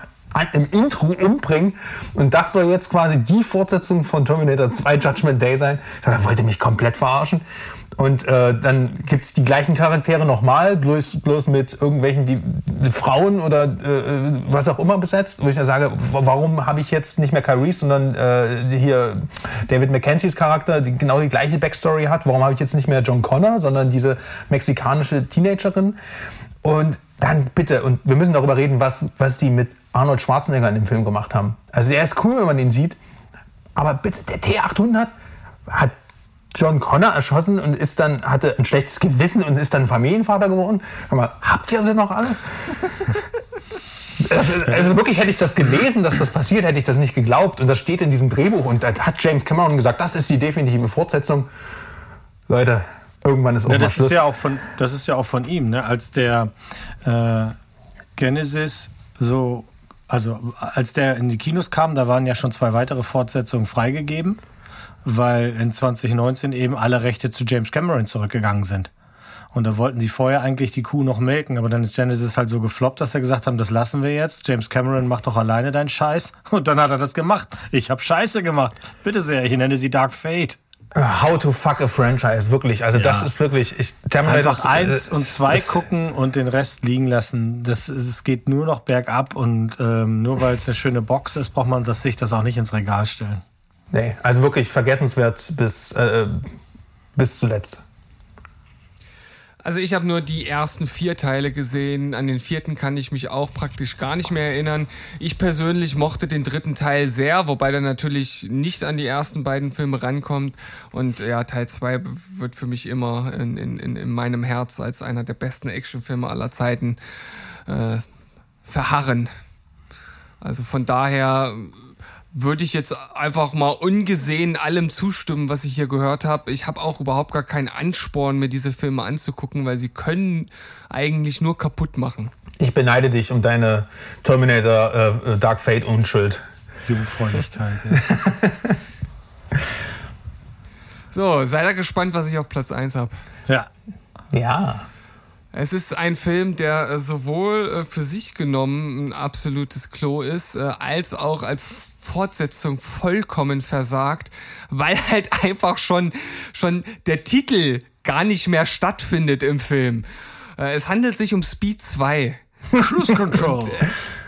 im Intro umbringen. Und das soll jetzt quasi die Fortsetzung von Terminator 2 Judgment Day sein. Da wollte mich komplett verarschen. Und äh, dann gibt es die gleichen Charaktere nochmal, bloß, bloß mit irgendwelchen die, mit Frauen oder äh, was auch immer besetzt. Wo ich dann sage, warum habe ich jetzt nicht mehr Kyrie, sondern äh, hier David McKenzie's Charakter, die genau die gleiche Backstory hat. Warum habe ich jetzt nicht mehr John Connor, sondern diese mexikanische Teenagerin? Und dann bitte, und wir müssen darüber reden, was, was die mit Arnold Schwarzenegger in dem Film gemacht haben. Also er ist cool, wenn man ihn sieht, aber bitte, der T800 hat John Connor erschossen und ist dann, hatte ein schlechtes Gewissen und ist dann Familienvater geworden. Mal, habt ihr sie noch alle? Also, also, wirklich hätte ich das gelesen, dass das passiert, hätte ich das nicht geglaubt. Und das steht in diesem Drehbuch. Und da hat James Cameron gesagt, das ist die definitive Fortsetzung. Leute, irgendwann ist auch ja, das Schluss. Ist ja auch von, das ist ja auch von ihm, ne? als der äh, Genesis so, also als der in die Kinos kam, da waren ja schon zwei weitere Fortsetzungen freigegeben weil in 2019 eben alle Rechte zu James Cameron zurückgegangen sind. Und da wollten sie vorher eigentlich die Kuh noch melken, aber dann ist Genesis halt so gefloppt, dass sie gesagt haben, das lassen wir jetzt. James Cameron macht doch alleine deinen Scheiß. Und dann hat er das gemacht. Ich habe Scheiße gemacht. Bitte sehr, ich nenne sie Dark Fate. How to fuck a franchise, wirklich. Also ja. das ist wirklich. Ich, Einfach das, eins äh, und zwei gucken und den Rest liegen lassen. Das, es geht nur noch bergab und ähm, nur weil es eine schöne Box ist, braucht man das sich das auch nicht ins Regal stellen. Nee, also wirklich vergessenswert bis, äh, bis zuletzt. Also ich habe nur die ersten vier Teile gesehen. An den vierten kann ich mich auch praktisch gar nicht mehr erinnern. Ich persönlich mochte den dritten Teil sehr, wobei der natürlich nicht an die ersten beiden Filme rankommt. Und ja, Teil zwei wird für mich immer in, in, in meinem Herz als einer der besten Actionfilme aller Zeiten äh, verharren. Also von daher würde ich jetzt einfach mal ungesehen allem zustimmen, was ich hier gehört habe. Ich habe auch überhaupt gar keinen Ansporn, mir diese Filme anzugucken, weil sie können eigentlich nur kaputt machen. Ich beneide dich um deine Terminator äh, Dark Fate Unschuld. Jugendfreundlichkeit. Ja. so, seid ihr gespannt, was ich auf Platz 1 habe. Ja. Ja. Es ist ein Film, der äh, sowohl äh, für sich genommen ein absolutes Klo ist, äh, als auch als Fortsetzung vollkommen versagt, weil halt einfach schon, schon der Titel gar nicht mehr stattfindet im Film. Äh, es handelt sich um Speed 2. Cruise Control.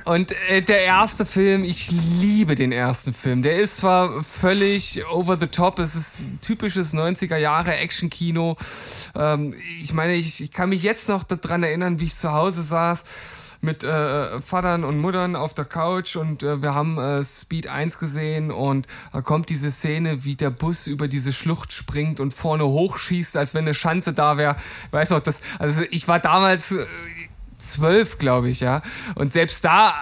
Und äh, der erste Film, ich liebe den ersten Film. Der ist zwar völlig over the top, es ist ein typisches 90er Jahre Action-Kino. Ähm, ich meine, ich, ich kann mich jetzt noch daran erinnern, wie ich zu Hause saß mit äh, Vatern und Muttern auf der Couch und äh, wir haben äh, Speed 1 gesehen und da kommt diese Szene, wie der Bus über diese Schlucht springt und vorne hochschießt, als wenn eine Schanze da wäre. Ich weiß noch, das, also ich war damals äh, zwölf, glaube ich, ja. Und selbst da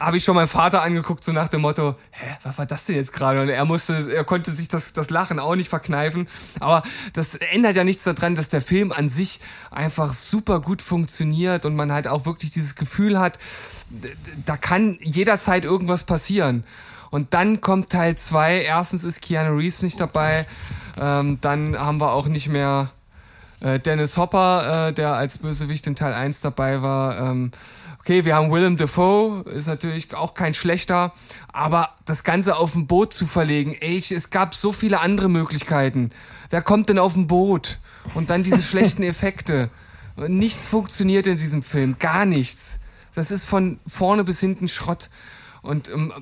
habe ich schon meinen Vater angeguckt, so nach dem Motto, hä, was war das denn jetzt gerade? Und er musste, er konnte sich das, das Lachen auch nicht verkneifen. Aber das ändert ja nichts daran, dass der Film an sich einfach super gut funktioniert und man halt auch wirklich dieses Gefühl hat, da kann jederzeit irgendwas passieren. Und dann kommt Teil 2. Erstens ist Keanu Reeves nicht dabei. Ähm, dann haben wir auch nicht mehr äh, Dennis Hopper, äh, der als Bösewicht in Teil 1 dabei war. Ähm, Okay, wir haben Willem Dafoe, ist natürlich auch kein schlechter, aber das Ganze auf ein Boot zu verlegen, ey, es gab so viele andere Möglichkeiten. Wer kommt denn auf ein Boot? Und dann diese schlechten Effekte. Nichts funktioniert in diesem Film, gar nichts. Das ist von vorne bis hinten Schrott. Und ähm,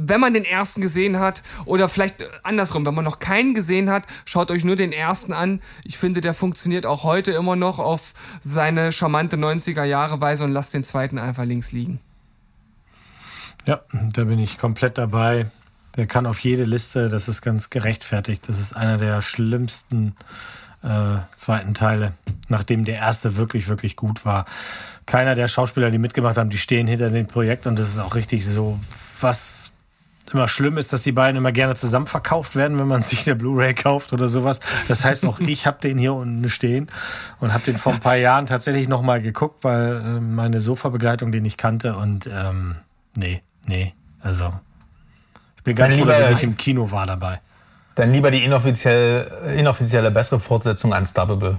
wenn man den ersten gesehen hat oder vielleicht andersrum, wenn man noch keinen gesehen hat, schaut euch nur den ersten an. Ich finde, der funktioniert auch heute immer noch auf seine charmante 90er Jahre Weise und lasst den zweiten einfach links liegen. Ja, da bin ich komplett dabei. Der kann auf jede Liste, das ist ganz gerechtfertigt. Das ist einer der schlimmsten äh, zweiten Teile, nachdem der erste wirklich, wirklich gut war. Keiner der Schauspieler, die mitgemacht haben, die stehen hinter dem Projekt und das ist auch richtig so, was immer schlimm ist, dass die beiden immer gerne zusammen verkauft werden, wenn man sich der Blu-ray kauft oder sowas. Das heißt, auch ich habe den hier unten stehen und habe den vor ein paar Jahren tatsächlich nochmal geguckt, weil äh, meine Sofa-Begleitung den ich kannte und ähm, nee, nee, also ich bin ganz froh, dass ich nicht im Kino war dabei. Dann lieber die inoffiziell, inoffizielle bessere Fortsetzung Unstoppable.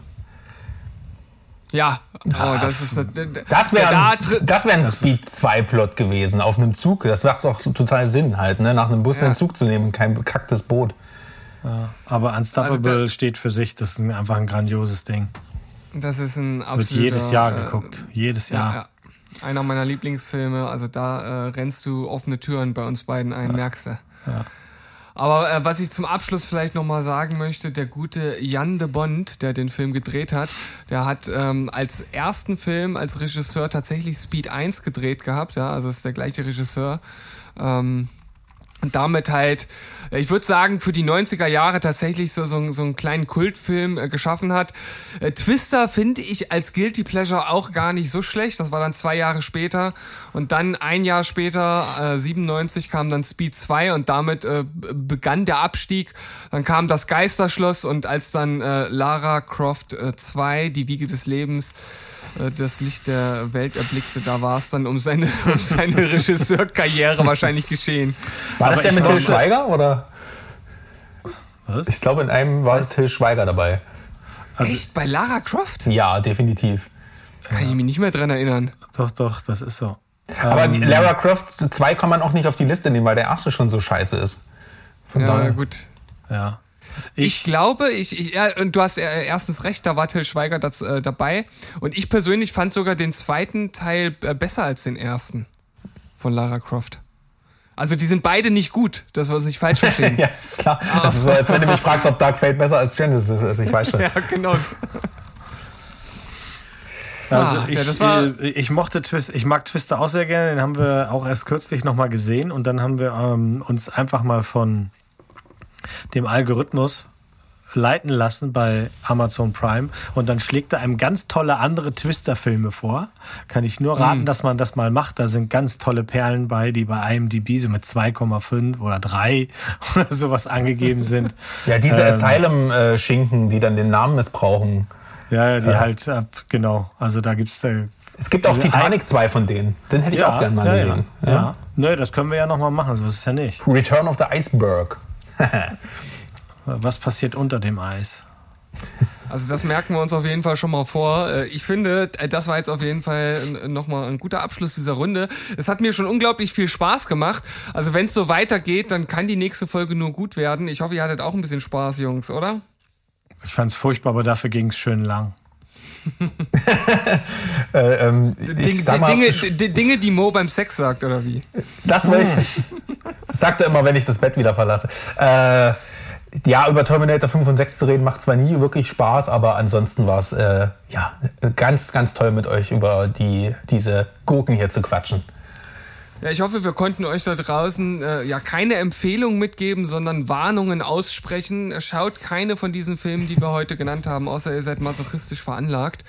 Ja, oh, das das wäre da, das wär ein Speed 2 Plot gewesen auf einem Zug. Das macht doch total Sinn halt, ne? nach einem Bus ja. einen Zug zu nehmen, kein bekacktes Boot. Ja, aber Unstoppable also steht für sich, das ist einfach ein grandioses Ding. Das ist ein absoluter... Wird jedes Jahr äh, geguckt, jedes Jahr. Ja, Einer meiner Lieblingsfilme, also da äh, rennst du offene Türen bei uns beiden ein, merkst du. Ja. Aber äh, was ich zum Abschluss vielleicht nochmal sagen möchte, der gute Jan de Bond, der den Film gedreht hat, der hat ähm, als ersten Film als Regisseur tatsächlich Speed 1 gedreht gehabt, ja, also ist der gleiche Regisseur. Ähm, und damit halt, ich würde sagen, für die 90er Jahre tatsächlich so, so, so einen kleinen Kultfilm äh, geschaffen hat. Äh, Twister finde ich als Guilty Pleasure auch gar nicht so schlecht. Das war dann zwei Jahre später. Und dann ein Jahr später, äh, 97, kam dann Speed 2 und damit äh, begann der Abstieg. Dann kam das Geisterschloss und als dann äh, Lara Croft äh, 2, die Wiege des Lebens, äh, das Licht der Welt erblickte, da war es dann um seine, um seine Regisseurkarriere wahrscheinlich geschehen. War Aber das der mit Till Schweiger oder? Was? Ich glaube, in einem war es Till Schweiger dabei. Also Echt? Bei Lara Croft? Ja, definitiv. Kann ich mich nicht mehr dran erinnern. Doch, doch, das ist so. Aber ähm, Lara Croft 2 kann man auch nicht auf die Liste nehmen, weil der erste schon so scheiße ist. Von ja, daher. gut. Ja. Ich, ich, glaube, ich, ich ja, und du hast äh, erstens recht, da war Till Schweiger das, äh, dabei. Und ich persönlich fand sogar den zweiten Teil äh, besser als den ersten von Lara Croft. Also die sind beide nicht gut, das wir nicht falsch verstehen. ja, ist klar. Ah. Das ist so, als wenn du mich fragst, ob Dark Fate besser als Genesis ist. Ich weiß schon. ja, genau. Also ah, ich, ja, ich mochte Twist, ich mag Twister auch sehr gerne. Den haben wir auch erst kürzlich nochmal gesehen und dann haben wir ähm, uns einfach mal von dem Algorithmus leiten lassen bei Amazon Prime und dann schlägt er einem ganz tolle andere Twister-Filme vor. Kann ich nur raten, mhm. dass man das mal macht. Da sind ganz tolle Perlen bei, die bei IMDb so mit 2,5 oder 3 oder sowas angegeben sind. Ja, diese ähm, Asylum-Schinken, die dann den Namen missbrauchen. Ja, ja die äh. halt, genau. Also da gibt's äh, es gibt auch Titanic 2 von denen. Den hätte ich ja, auch gerne mal ja, gesehen. Ja. ja. Nö, das können wir ja nochmal machen, so ist es ja nicht. Return of the Iceberg. Was passiert unter dem Eis? Also das merken wir uns auf jeden Fall schon mal vor. Äh, ich finde, äh, das war jetzt auf jeden Fall nochmal ein guter Abschluss dieser Runde. Es hat mir schon unglaublich viel Spaß gemacht. Also wenn es so weitergeht, dann kann die nächste Folge nur gut werden. Ich hoffe, ihr hattet auch ein bisschen Spaß, Jungs, oder? Ich fand es furchtbar, aber dafür ging es schön lang. äh, ähm, Ding, mal, Dinge, Dinge, die Mo beim Sex sagt, oder wie? Das wollte ich. Sagt er immer, wenn ich das Bett wieder verlasse. Äh, ja, über Terminator 5 und 6 zu reden macht zwar nie wirklich Spaß, aber ansonsten war es äh, ja, ganz, ganz toll mit euch über die, diese Gurken hier zu quatschen. Ja, ich hoffe, wir konnten euch da draußen äh, ja keine Empfehlungen mitgeben, sondern Warnungen aussprechen. Schaut keine von diesen Filmen, die wir heute genannt haben, außer ihr seid masochistisch veranlagt.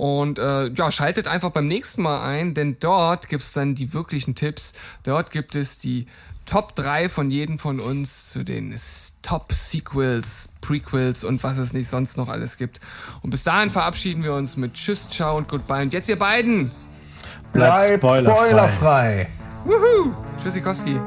Und äh, ja, schaltet einfach beim nächsten Mal ein, denn dort gibt's dann die wirklichen Tipps. Dort gibt es die Top 3 von jedem von uns zu den Top-Sequels, Prequels und was es nicht sonst noch alles gibt. Und bis dahin verabschieden wir uns mit Tschüss, Ciao und Goodbye. Und jetzt ihr beiden. Bleibt, Bleibt spoilerfrei. spoilerfrei. Wuhu! Tschüssikowski.